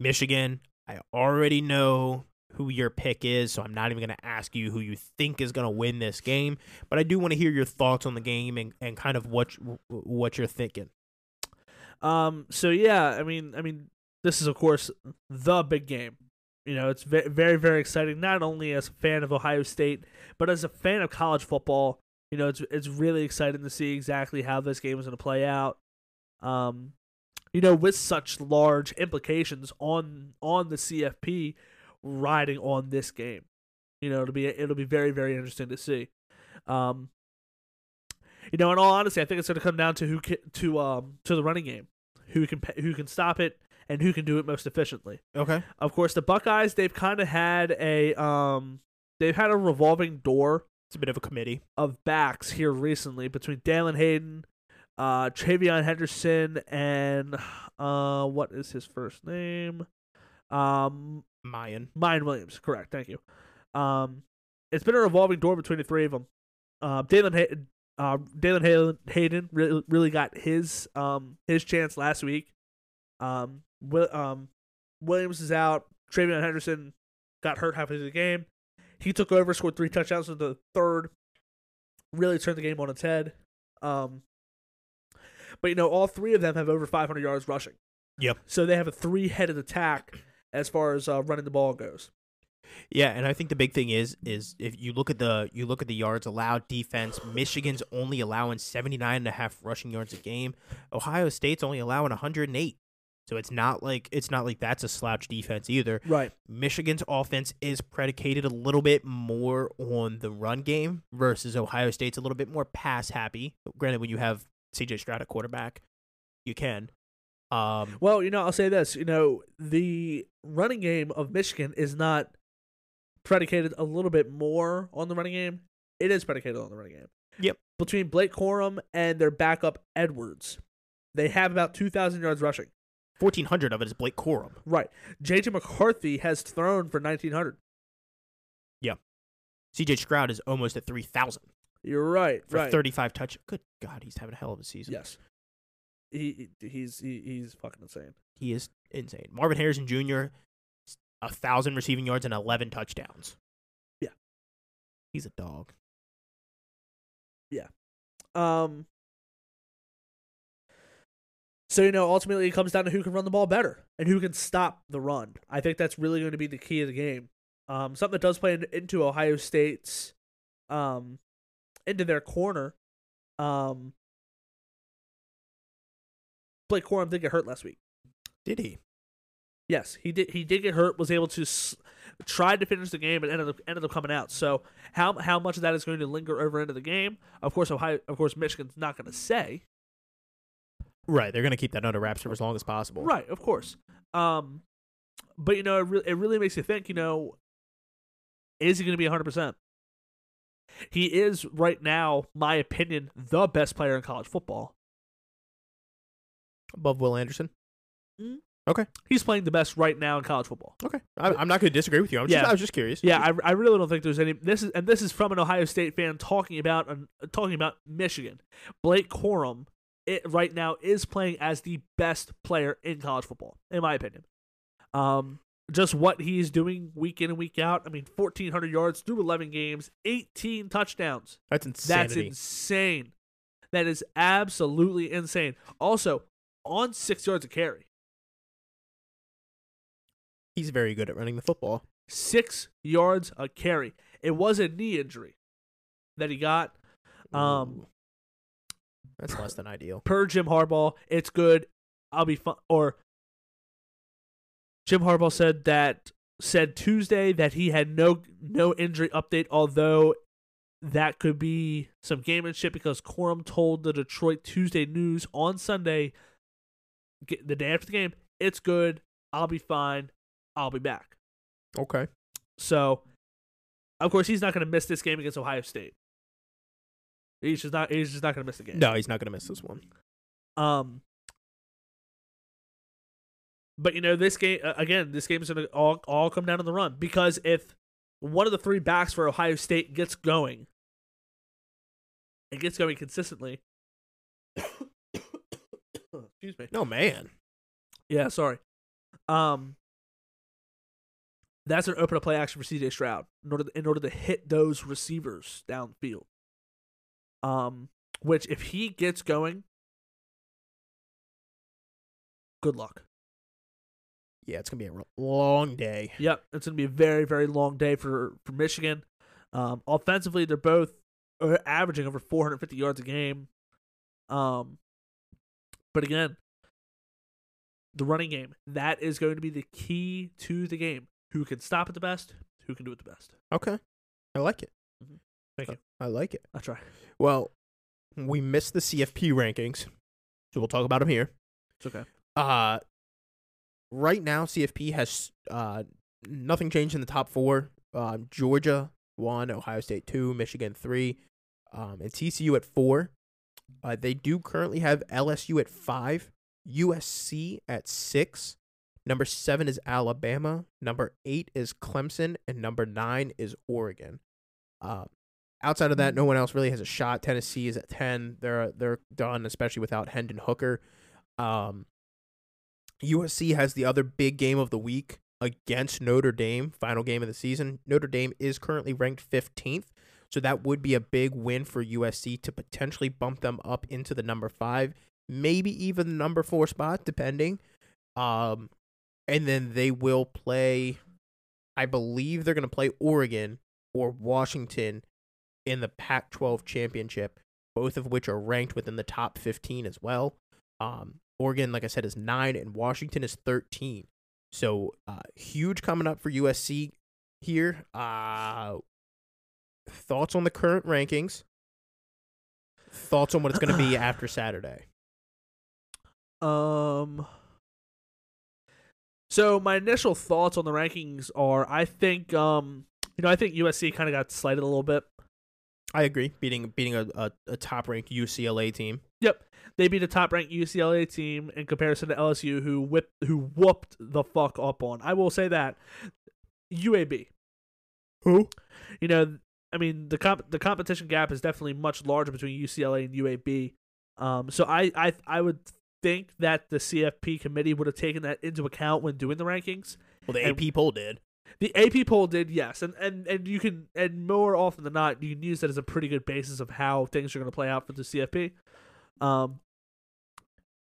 Michigan. I already know who your pick is, so I'm not even going to ask you who you think is going to win this game. But I do want to hear your thoughts on the game and, and kind of what what you're thinking. Um. So yeah, I mean, I mean, this is of course the big game. You know, it's very, very exciting. Not only as a fan of Ohio State, but as a fan of college football. You know, it's it's really exciting to see exactly how this game is going to play out. Um, you know, with such large implications on on the CFP riding on this game. You know, it'll be it'll be very, very interesting to see. Um, you know, in all honesty, I think it's going to come down to who can, to um to the running game, who can who can stop it and who can do it most efficiently. Okay. Of course, the Buckeyes they've kind of had a um they've had a revolving door It's a bit of a committee. of backs here recently between Dallan Hayden, uh, TreVeyon Henderson, and uh, what is his first name? Um, Miyan. Mine Williams. Correct. Thank you. Um, it's been a revolving door between the three of them. Uh, Dallan Hayden, uh, Dallan Hayden, Hayden really, really got his um his chance last week. Um, Will, um, Williams is out. TreVeyon Henderson got hurt halfway through the game. He took over, scored three touchdowns in the third. Really turned the game on its head. Um, But you know, all three of them have over 500 yards rushing. Yep. So they have a three-headed attack as far as uh, running the ball goes. Yeah, and I think the big thing is is if you look at the you look at the yards allowed defense, Michigan's only allowing 79 and a half rushing yards a game. Ohio State's only allowing 108. So it's not like it's not like that's a slouch defense either. Right. Michigan's offense is predicated a little bit more on the run game versus Ohio State's a little bit more pass happy. Granted, when you have CJ Stroud at quarterback, you can. Um, Well, you know, I'll say this. You know, the running game of Michigan is not predicated a little bit more on the running game. It is predicated on the running game. Yep. Between Blake Corum and their backup Edwards, they have about 2,000 yards rushing. 1400 of it is Blake Corum. Right. JJ McCarthy has thrown for 1,900. Yeah. CJ Stroud is almost at 3000 You're right. for right. 35 touch. Good God, he's having a hell of a season. Yes. He, he he's he, he's fucking insane. He is insane. Marvin Harrison Jr. a thousand receiving yards and 11 touchdowns. Yeah. he's a dog. Yeah. Um. So you know, ultimately, it comes down to who can run the ball better and who can stop the run. I think that's really going to be the key of the game. Um, something that does play in, into Ohio State's, um, into their corner. Um, Blake Corum did get hurt last week. Did he? Yes, he did. He did get hurt. Was able to s- tried to finish the game and ended up ended up coming out. So how how much of that is going to linger over into the game? Of course, Ohio. Of course, Michigan's not going to say. Right, they're going to keep that under wraps for as long as possible. Right, of course. Um, but you know, it, re- it really makes you think. You know, is he going to be 100? percent He is right now, my opinion, the best player in college football. Above Will Anderson. Okay. He's playing the best right now in college football. Okay, I, I'm not going to disagree with you. I'm Yeah. just, I was just curious. Yeah, I, I really don't think there's any. This is and this is from an Ohio State fan talking about an, talking about Michigan. Blake Corum, it right now is playing as the best player in college football, in my opinion. Um, just what he's doing week in and week out. I mean, 1,400 yards through 11 games, 18 touchdowns. that's insane. That's insane. That is absolutely insane. Also, on six yards of carry, He's very good at running the football. six yards a carry. It was a knee injury that he got. Um, Ooh. That's less than ideal. per Jim Harbaugh, it's good. I'll be fine. Or Jim Harbaugh said that said Tuesday that he had no no injury update, although that could be some gamemanship because Corum told the Detroit Tuesday News on Sunday, the day after the game, it's good. I'll be fine. I'll be back. Okay. So, of course, he's not going to miss this game against Ohio State. He's just not. He's just not going to miss the game. No, he's not going to miss this one. Um, but you know, this game again. This game is going to all all come down to the run because if one of the three backs for Ohio State gets going, it gets going consistently. Excuse me. No, man. Yeah, sorry. Um, that's an open up play action for CJ Stroud in order in order to hit those receivers downfield. Um, which if he gets going, good luck. Yeah, it's going to be a long day. Yep, it's gonna be a very very long day for for Michigan. Um, offensively, they're both uh, averaging over 450 yards a game. Um, but again, the running game that is going to be the key to the game. Who can stop it the best? Who can do it the best? Okay. I like it. Thank you. I like it. I try. Well, we missed the CFP rankings, so we'll talk about them here. It's okay. Uh, right now, CFP has uh nothing changed in the top four. Um, Georgia one, Ohio State two, Michigan three, um, and TCU at four. Uh, they do currently have LSU at five, USC at six. Number seven is Alabama. Number eight is Clemson, and number nine is Oregon. Uh, outside of that, no one else really has a shot. Tennessee is at ten. They're they're done, especially without Hendon Hooker. Um, USC has the other big game of the week against Notre Dame, final game of the season. Notre Dame is currently ranked 15th, so that would be a big win for USC to potentially bump them up into the number five. maybe even the number four spot, depending. Um, and then they will play. I believe they're going to play Oregon or Washington in the Pac-12 championship, both of which are ranked within the top 15 as well. Um, Oregon, like I said, is nine, and Washington is 13. So uh, huge coming up for USC here. Uh, thoughts on the current rankings? Thoughts on what it's going to be after Saturday? Um. So my initial thoughts on the rankings are, I think, um, you know, I think USC kind of got slighted a little bit. I agree. Beating beating a, a, a top ranked UCLA team. Yep, they beat a top ranked UCLA team in comparison to LSU, who whipped, who whooped the fuck up on. I will say that UAB. Who? You know, I mean the comp- the competition gap is definitely much larger between UCLA and UAB. Um, so I I I would think that the CFP committee would have taken that into account when doing the rankings. Well, the And- AP poll did. The AP poll did, yes, and and and you can, and more often than not, you can use that as a pretty good basis of how things are going to play out for the CFP. Um,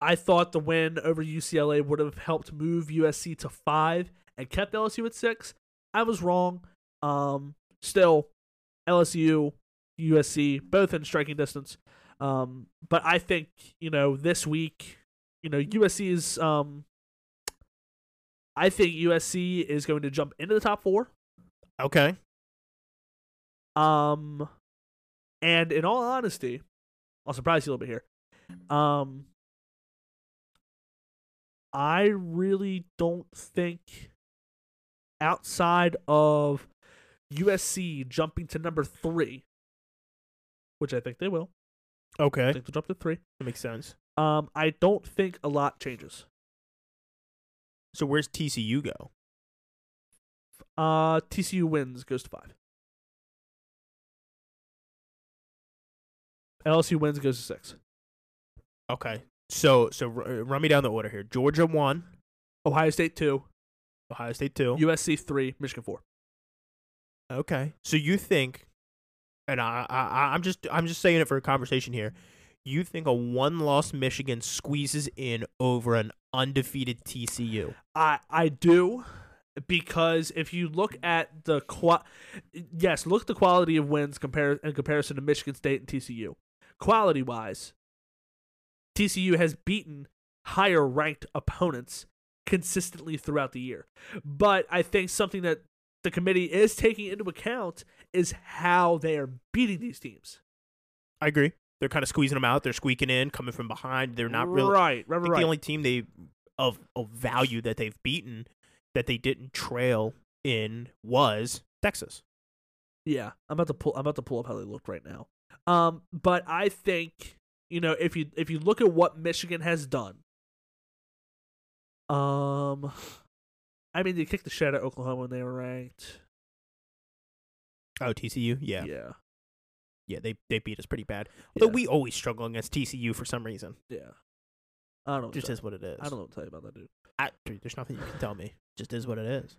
I thought the win over UCLA would have helped move USC to five and kept LSU at six. I was wrong. Um, still, LSU, USC, both in striking distance. Um, but I think you know this week, you know USC is um I think USC is going to jump into the top four. Okay. Um, and in all honesty, I'll surprise you a little bit here. Um, I really don't think outside of USC jumping to number three, which I think they will. I Okay. think they'll jump to three. That makes sense. Um, I don't think a lot changes. So where's TCU go? Uh, TCU wins goes to five. LSU wins goes to six. Okay. So so r- run me down the order here. Georgia one, Ohio State two, Ohio State two. USC three, Michigan four. Okay. So you think, and I, I I'm just I'm just saying it for a conversation here. You think a one loss Michigan squeezes in over an undefeated TCU? I I do because if you look at the qua- yes, look at the quality of wins compare in comparison to Michigan State and TCU. Quality wise, TCU has beaten higher ranked opponents consistently throughout the year. But I think something that the committee is taking into account is how they are beating these teams. I agree. They're kind of squeezing them out. They're squeaking in, coming from behind. They're not really. right, right, right. the only team they of of value that they've beaten that they didn't trail in was Texas. Yeah, I'm about to pull. I'm about to pull up how they look right now. Um, but I think you know if you if you look at what Michigan has done, um, I mean they kicked the shit out of Oklahoma when they were ranked. Oh, TCU. Yeah, yeah. Yeah, they they beat us pretty bad. Although yeah, we always struggle against TCU for some reason. yeah. I don't know. Just is what it is. I don't know what to tell you about that dude. I, dude, there's nothing you can tell me. Just is what it is.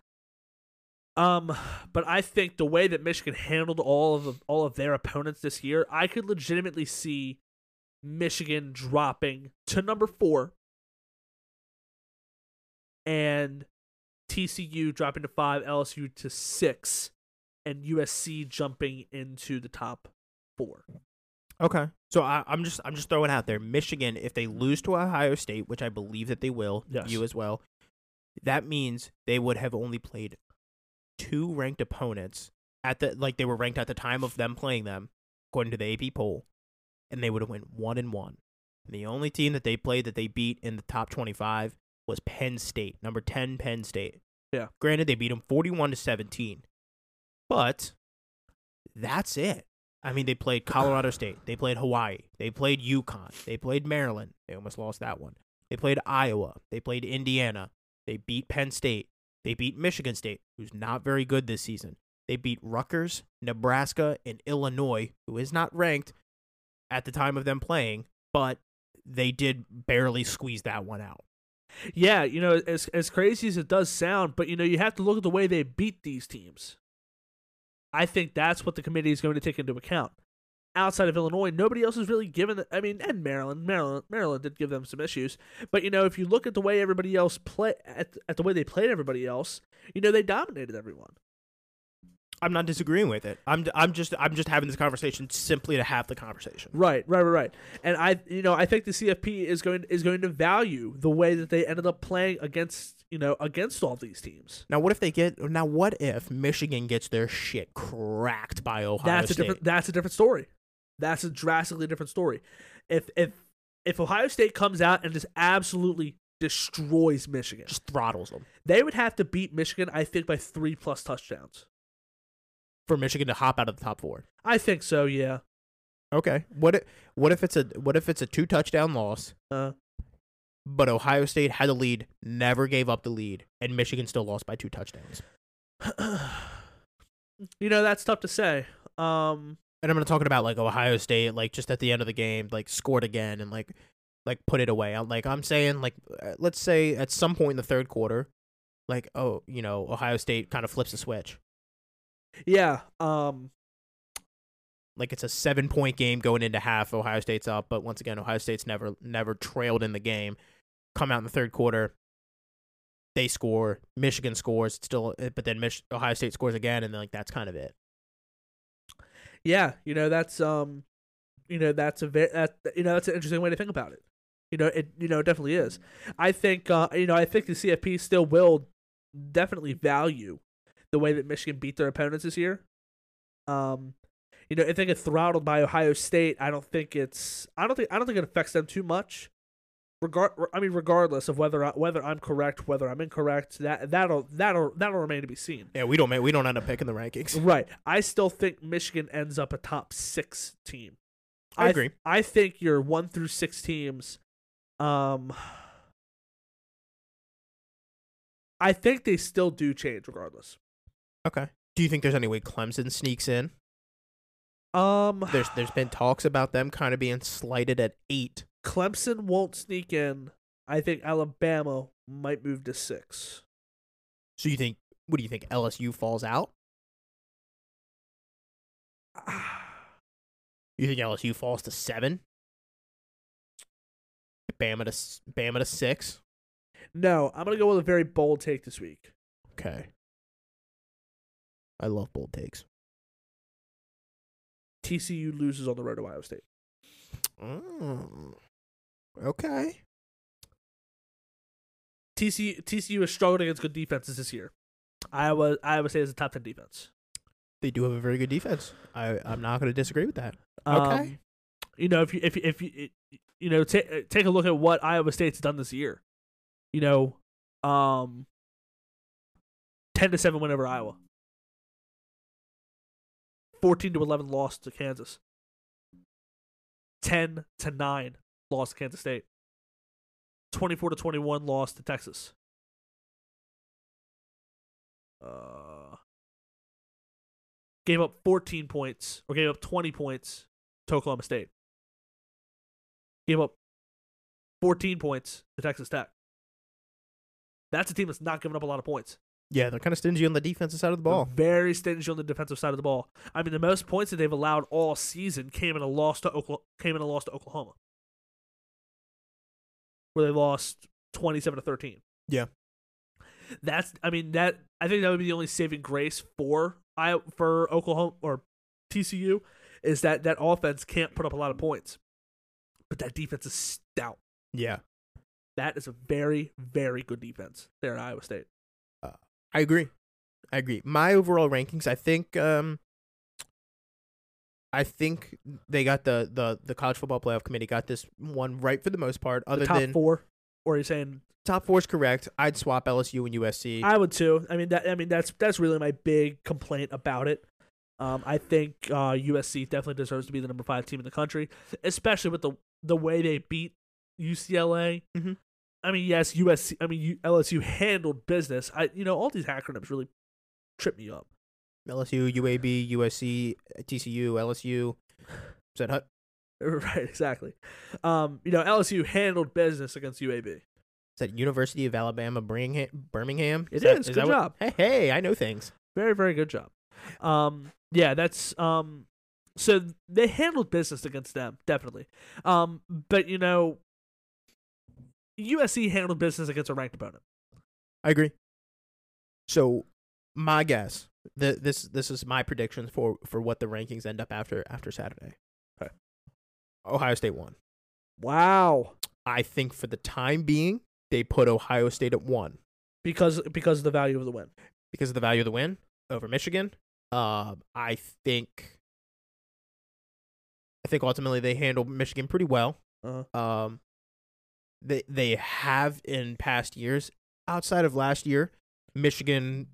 Um, but I think the way that Michigan handled all of the, all of their opponents this year, I could legitimately see Michigan dropping to number four, and TCU dropping to five, LSU to six, and USC jumping into the top four. Okay. So I, I'm just I'm just throwing out there. Michigan, if they lose to Ohio State, which I believe that they will, Yes. you as well, that means they would have only played two ranked opponents at the like they were ranked at the time of them playing them, according to the AP poll, and they would have went one and one. And the only team that they played that they beat in the top 25 was Penn State, number 10 Penn State. Yeah. Granted, they beat them 41 to 17, but that's it. I mean, they played Colorado State. They played Hawaii. They played UConn. They played Maryland. They almost lost that one. They played Iowa. They played Indiana. They beat Penn State. They beat Michigan State, who's not very good this season. They beat Rutgers, Nebraska, and Illinois, who is not ranked at the time of them playing, but they did barely squeeze that one out. Yeah, you know, as as crazy as it does sound, but you know, you have to look at the way they beat these teams. I think that's what the committee is going to take into account. outside of Illinois, nobody else has really given. The, I mean, and Maryland, Maryland, Maryland did give them some issues. But you know, if you look at the way everybody else play at, at the way they played everybody else, you know, they dominated everyone. I'm not disagreeing with it. I'm I'm just I'm just having this conversation simply to have the conversation. Right, right, right, right. And I, you know, I think the CFP is going is going to value the way that they ended up playing against, you know, against all these teams. Now, what if they get? Now, what if Michigan gets their shit cracked by Ohio That's State? a different. That's a different story. That's a drastically different story. If if if Ohio State comes out and just absolutely destroys Michigan, just throttles them they would have to beat Michigan, I think, by three plus touchdowns. for Michigan to hop out of the top four. I think so. Yeah. Okay. What if, what if it's a what if it's a two touchdown loss, Uh, but Ohio State had the lead, never gave up the lead, and Michigan still lost by two touchdowns? you know that's tough to say. Um, And I'm not talking about like Ohio State, like just at the end of the game, like scored again and like like put it away. I'm like I'm saying like uh, let's say at some point in the third quarter, like oh you know Ohio State kind of flips a switch. yeah. Um, Like it's a seven point game going into half. Ohio State's up, but once again Ohio State's never never trailed in the game. Come out in the third quarter, they score. Michigan scores. It's still, uh, but then Mich- Ohio State scores again, and then like that's kind of it. yeah. You know that's um, you know that's a very that you know that's an interesting way to think about it. You know it. You know it definitely is. I think uh, you know I think the CFP still will definitely value the way that Michigan beat their opponents this year. Um, you know, if they get throttled by Ohio State, I don't think it's I don't think I don't think it affects them too much. Regard, I mean, regardless of whether I, whether I'm correct, whether I'm incorrect, that that'll that'll that'll remain to be seen. Yeah, we don't we don't end up picking the rankings. Right. I still think Michigan ends up a top six team. I th- agree. I think your one through six teams, um, I think they still do change regardless. Okay. Do you think there's any way Clemson sneaks in? Um, There's there's been talks about them kind of being slighted at eight. Clemson won't sneak in. I think Alabama might move to six. So you think what do you think LSU falls out? You think LSU falls to seven? Bama to Bama to six. No, I'm gonna go with a very bold take this week. Okay. I love bold takes. TCU loses on the road to Ohio State. Mm. Okay. TCU TCU has struggled against good defenses this year. Iowa Iowa State is a top ten defense. They do have a very good defense. I I'm not going to disagree with that. Um, Okay. you know, if you if you- if you you know take take a look at what Iowa State's done this year. You know, um, ten to seven win over Iowa. Fourteen to eleven loss to Kansas. Ten to nine loss to Kansas State. Twenty-four to twenty-one loss to Texas. Uh, gave up 14 points or gave up 20 points to Oklahoma State. Gave up 14 points to Texas Tech. That's a team that's not giving up a lot of points. Yeah, they're kind of stingy on the defensive side of the They're ball. very stingy on the defensive side of the ball. I mean, the most points that they've allowed all season came in a loss to Oklahoma, came in a loss to Oklahoma, where they lost 27 to 13. Yeah. That's I mean that I think that would be the only saving grace for I for Oklahoma or TCU is that that offense can't put up a lot of points. But that defense is stout. Yeah. That is a very very good defense there at Iowa State. I agree. I agree. My overall rankings, I think um I think they got the the the college football playoff committee got this one right for the most part other the top than 4 or are you saying top 4 is correct. I'd swap LSU and USC. I would too. I mean that. I mean that's that's really my big complaint about it. Um, I think uh, USC definitely deserves to be the number five team in the country, especially with the the way they beat UCLA. Mhm. I mean, yes, USC. I mean, LSU handled business. I, you know, all these acronyms really trip me up. LSU, UAB, USC, TCU, LSU. Is that hut? Right, exactly. Um, you know, LSU handled business against UAB. Is that University of Alabama Birmingham? Birmingham? It that- is. Good that what- job. hey, hey, I know things. Very, very good job. Um, yeah, that's um, so they handled business against them, definitely. Um, but you know, USC handled business against a ranked opponent. I agree. So my guess, the, this this is my prediction for for what the rankings end up after after Saturday. Okay. Ohio State won. Wow. I think for the time being, they put Ohio State at one Because because of the value of the win. because of the value of the win over Michigan. Um, I think I think ultimately they handled Michigan pretty well. Uh-huh. Um, they they have in past years, outside of last year, Michigan.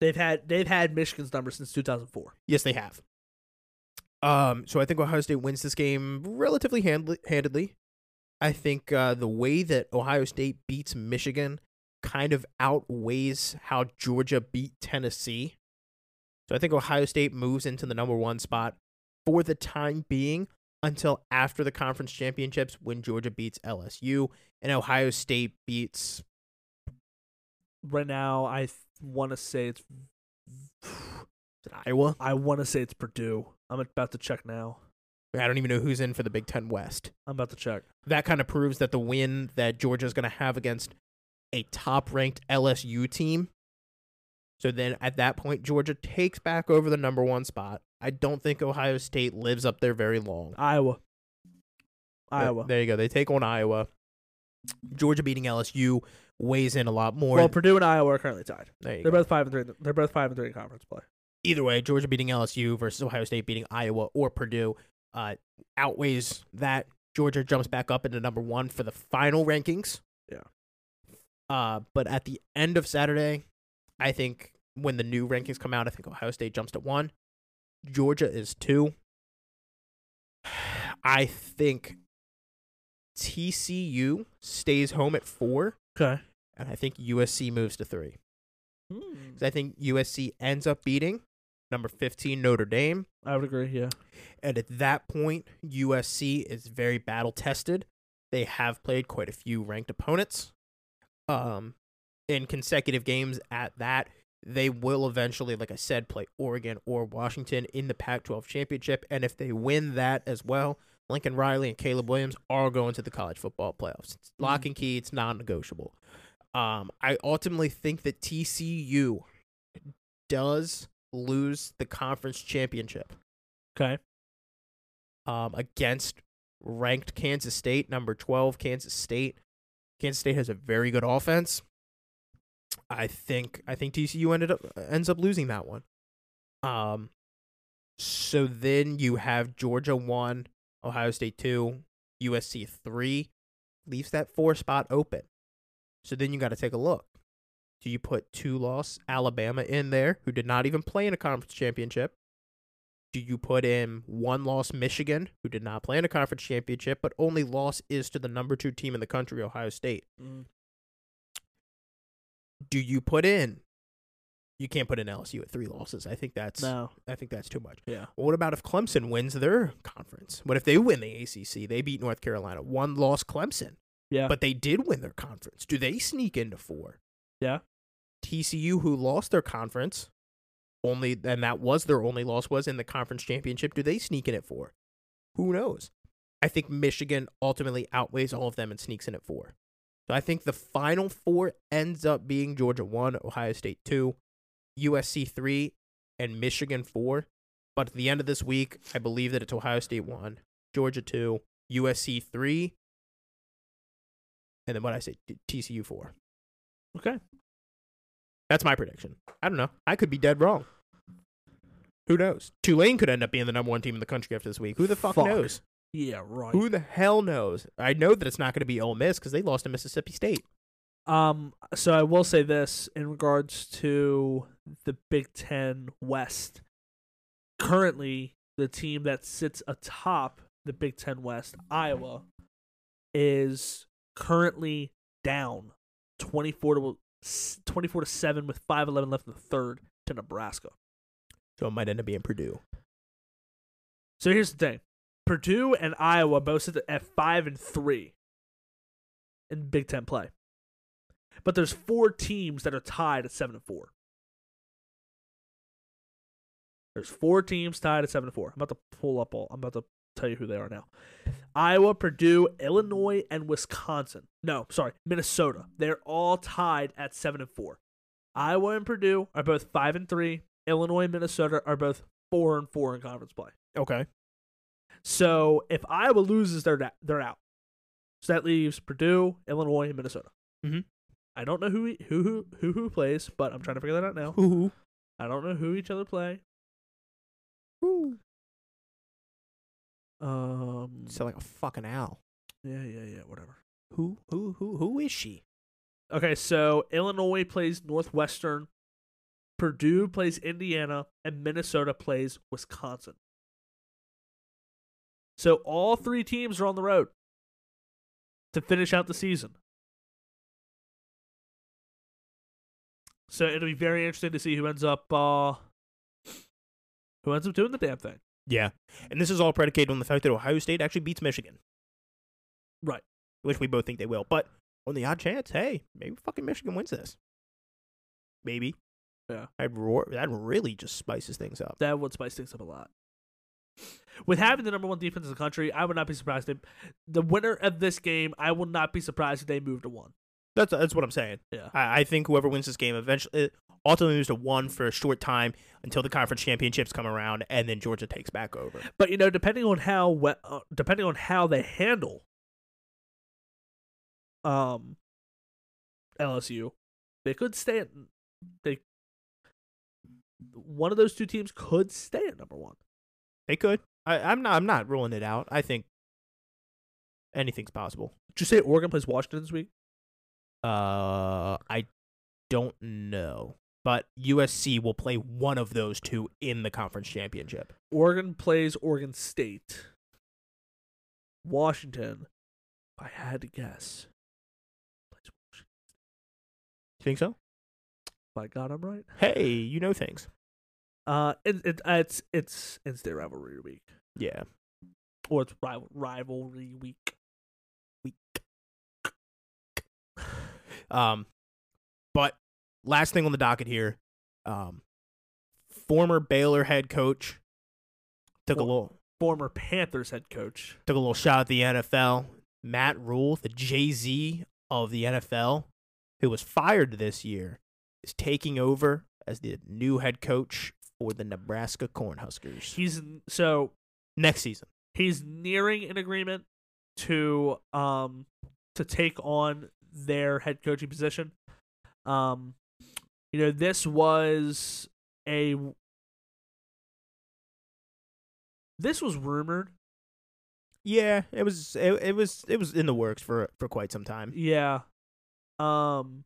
They've had they've had Michigan's number since 2004. Yes, they have. Um, so I think Ohio State wins this game relatively handli- handedly. I think uh, the way that Ohio State beats Michigan kind of outweighs how Georgia beat Tennessee. So I think Ohio State moves into the number one spot for the time being until after the conference championships when Georgia beats LSU and Ohio State beats. Right now, I th- want to say it's is it Iowa. I want to say it's Purdue. I'm about to check now. I don't even know who's in for the Big Ten West. I'm about to check. that kind of proves that the win that Georgia is going to have against a top ranked LSU team. So then at that point, Georgia takes back over the number one spot. I don't think Ohio State lives up there very long. Iowa. Iowa. There you go. They take on Iowa. Georgia beating LSU weighs in a lot more. Well, Purdue and Iowa are currently tied. there you They're go. both five and three. They're both five and three in conference play. Either way, Georgia beating LSU versus Ohio State beating Iowa or Purdue uh, outweighs that. Georgia jumps back up into number one for the final rankings. Yeah. Uh, but at the end of Saturday, I think when the new rankings come out, I think Ohio State jumps to one. Georgia is two. I think TCU stays home at four, Okay. and I think USC moves to three. Hmm. 'Cause I think USC ends up beating number 15 Notre Dame. I would agree. Yeah. And at that point, USC is very battle tested. They have played quite a few ranked opponents um, in consecutive games at that. They will eventually, like I said, play Oregon or Washington in the Pac 12 championship. And if they win that as well, Lincoln Riley and Caleb Williams are going to the college football playoffs. It's lock and key, it's non negotiable. Um, I ultimately think that TCU does lose the conference championship Okay. um, against ranked Kansas State, number 12 Kansas State. Kansas State has a very good offense. I think I think TCU ended up ends up losing that one. Um so then you have Georgia 1, Ohio State 2, USC 3 leaves that 4 spot open. So then you got to take a look. Do you put two loss Alabama in there who did not even play in a conference championship? do you put in one loss Michigan, who did not play in a conference championship, but only loss is to the number two team in the country, Ohio State? Mm. Do you put in? You can't put in LSU at three losses. I think that's No. I think that's too much. Yeah. Well, what about if Clemson wins their conference? What if they win the ACC? They beat North Carolina. One loss Clemson, Yeah. but they did win their conference. Do they sneak into four? Yeah. TCU, who lost their conference, only and that was their only loss was in the conference championship. Do they sneak in at four? Who knows? I think Michigan ultimately outweighs all of them and sneaks in at four. So I think the final four ends up being Georgia one, Ohio State two, USC three, and Michigan four. But at the end of this week, I believe that it's Ohio State one, Georgia two, USC three, and then what I say, TCU four. okay. That's my prediction. I don't know. I could be dead wrong. Who knows? Tulane could end up being the number one team in the country after this week. Who the fuck, Fuck. knows? Yeah. Right. Who the hell knows? I know that it's not going to be Ole Miss because they lost to Mississippi State. Um, so I will say this in regards to the Big Ten West. Currently, the team that sits atop the Big Ten West, Iowa, is currently down 24 to 24 to 7 with 5-11 left in the third to Nebraska. So it might end up being Purdue. So here's the thing. Purdue and Iowa both sit at 5 and 3 in Big 10 play. But there's four teams that are tied at 7 and 4. There's four teams tied at seven and four. I'm about to pull up all. I'm about to tell you who they are now. Iowa, Purdue, Illinois, and Wisconsin. No, sorry, Minnesota. They're all tied at seven and four. Iowa and Purdue are both five and three. Illinois and Minnesota are both four and four in conference play. Okay. So if Iowa loses, they're da- they're out. So that leaves Purdue, Illinois, and Minnesota. Mhm. I don't know who who who who who plays, but I'm trying to figure that out now. Ooh. I don't know who each other play. Ooh. Um. Sound like a fucking owl. Yeah, yeah, yeah. Whatever. Who who who who is she? Okay, so Illinois plays Northwestern, Purdue plays Indiana, and Minnesota plays Wisconsin. So all three teams are on the road to finish out the season. So it'll be very interesting to see who ends up uh who ends up doing the damn thing. Yeah. And this is all predicated on the fact that Ohio State actually beats Michigan. Right. Which we both think they will. But on the odd chance, hey, maybe fucking Michigan wins this. Maybe. Yeah. I'd roar that really just spices things up. That would spice things up a lot. With having the number one defense in the country, I would not be surprised if the winner of this game, I will not be surprised if they move to one. That's that's what I'm saying. Yeah. I, I think whoever wins this game eventually ultimately moves to one for a short time until the conference championships come around, and then Georgia takes back over. But you know, depending on how uh, depending on how they handle um LSU, they could stay at they one of those two teams could stay at number one. They could. I, I'm not. I'm not ruling it out. I think anything's possible. Did you say Oregon plays Washington this week? Uh, I don't know, but USC will play one of those two in the conference championship. Oregon plays Oregon State. Washington, if I had to guess, plays Washington. Think so? By God, I'm right. Hey, you know things. Uh, it, it, uh, it's it's in-state rivalry week, Yeah. or it's rival, rivalry week. Week. um, but last thing on the docket here, um, former Baylor head coach took a little Former Panthers head coach. took a little shot at the NFL. Matt Rhule, the Jay Z of the NFL, who was fired this year, is taking over as the new head coach for the Nebraska Cornhuskers He's so next season. he's nearing an agreement to um to take on their head coaching position. Um, you know, this was a this was rumored. Yeah, it was it, it was it was in the works for for quite some time. Yeah. Um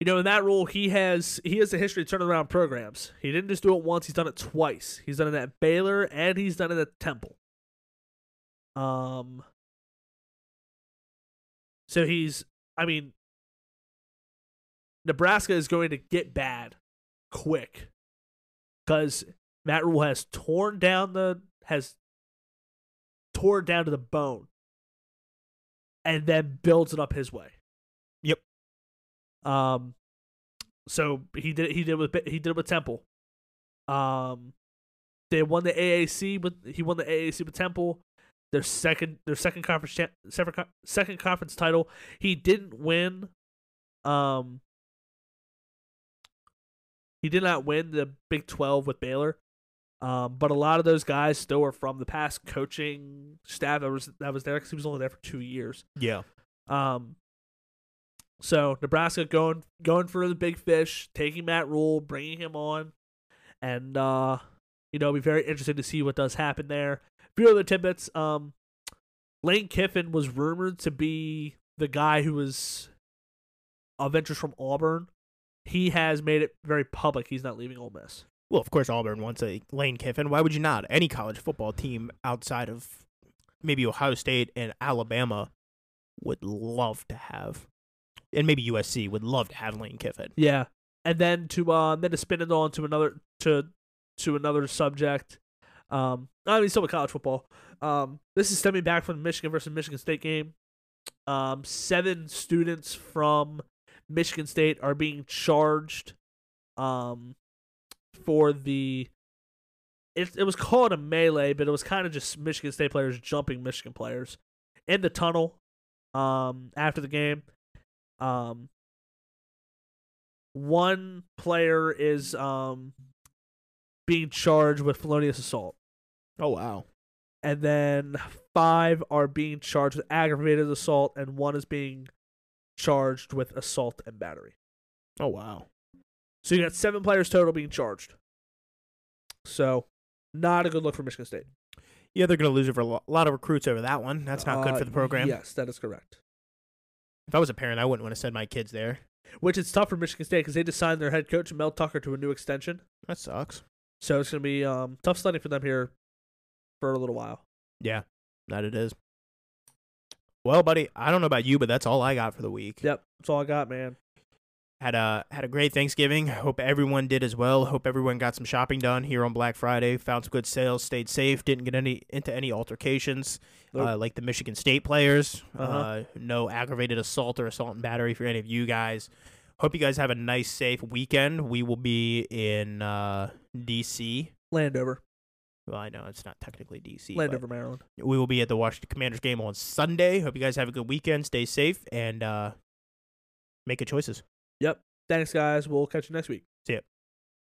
You know, in that role, he has he has a history of turning around programs. He didn't just do it once; he's done it twice. He's done it at Baylor and he's done it at Temple. Um. So he's, I mean, Nebraska is going to get bad quick because Matt Rhule has torn down the has tore it down to the bone and then builds it up his way. Um so he did he did with he did it with Temple. Um they won the AAC with he won the AAC with Temple. Their second their second conference second, second conference title. He didn't win um he did not win the Big 12 with Baylor. Um, but a lot of those guys still are from the past coaching staff that was that was there because he was only there for two years. Yeah. Um, so Nebraska going going for the big fish, taking Matt Rhule, bringing him on, and uh, you know, be very interesting to see what does happen there. A few other tidbits. Um, Lane Kiffin was rumored to be the guy who was of interest from Auburn. He has made it very public he's not leaving Ole Miss. Well, of course, Auburn wants a Lane Kiffin. Why would you not? Any college football team outside of maybe Ohio State and Alabama would love to have, and maybe USC would love to have Lane Kiffin. Yeah, and then to uh, then to spin it on to another to to another subject. Um, I mean, still with college football. Um, this is stemming back from the Michigan versus Michigan State game. Um, seven students from Michigan State are being charged um for the it it was called a melee, but it was kind of just Michigan State players jumping Michigan players in the tunnel um after the game. Um one player is um being charged with felonious assault Oh wow. and then five are being charged with aggravated assault, and one is being charged with assault and battery. Oh wow. So you got seven players total being charged. So, not a good look for Michigan State. Yeah, they're gonna lose over a lot of recruits over that one. That's not good Uh, for the program. Yes, that is correct. If I was a parent, I wouldn't want to send my kids there. Which is tough for Michigan State because they just signed their head coach Mel Tucker to a new extension. That sucks. So it's going to be um, tough sledding for them here for a little while. Yeah, that it is. Well, buddy, I don't know about you, but that's all I got for the week. Yep, that's all I got, man. Had a had a great Thanksgiving. Hope everyone did as well. Hope everyone got some shopping done here on Black Friday. Found some good sales. Stayed safe. Didn't get any into any altercations Nope. uh, like the Michigan State players. Uh-huh. Uh, no aggravated assault or assault and battery for any of you guys. Hope you guys have a nice, safe weekend. We will be in uh, D.C. Landover, Well, I know it's not technically D.C. Landover, Maryland. we will be at the Washington Commanders game on Sunday. Hope you guys have a good weekend. Stay safe and uh, make good choices. Yep. Thanks, guys. We'll catch you next week.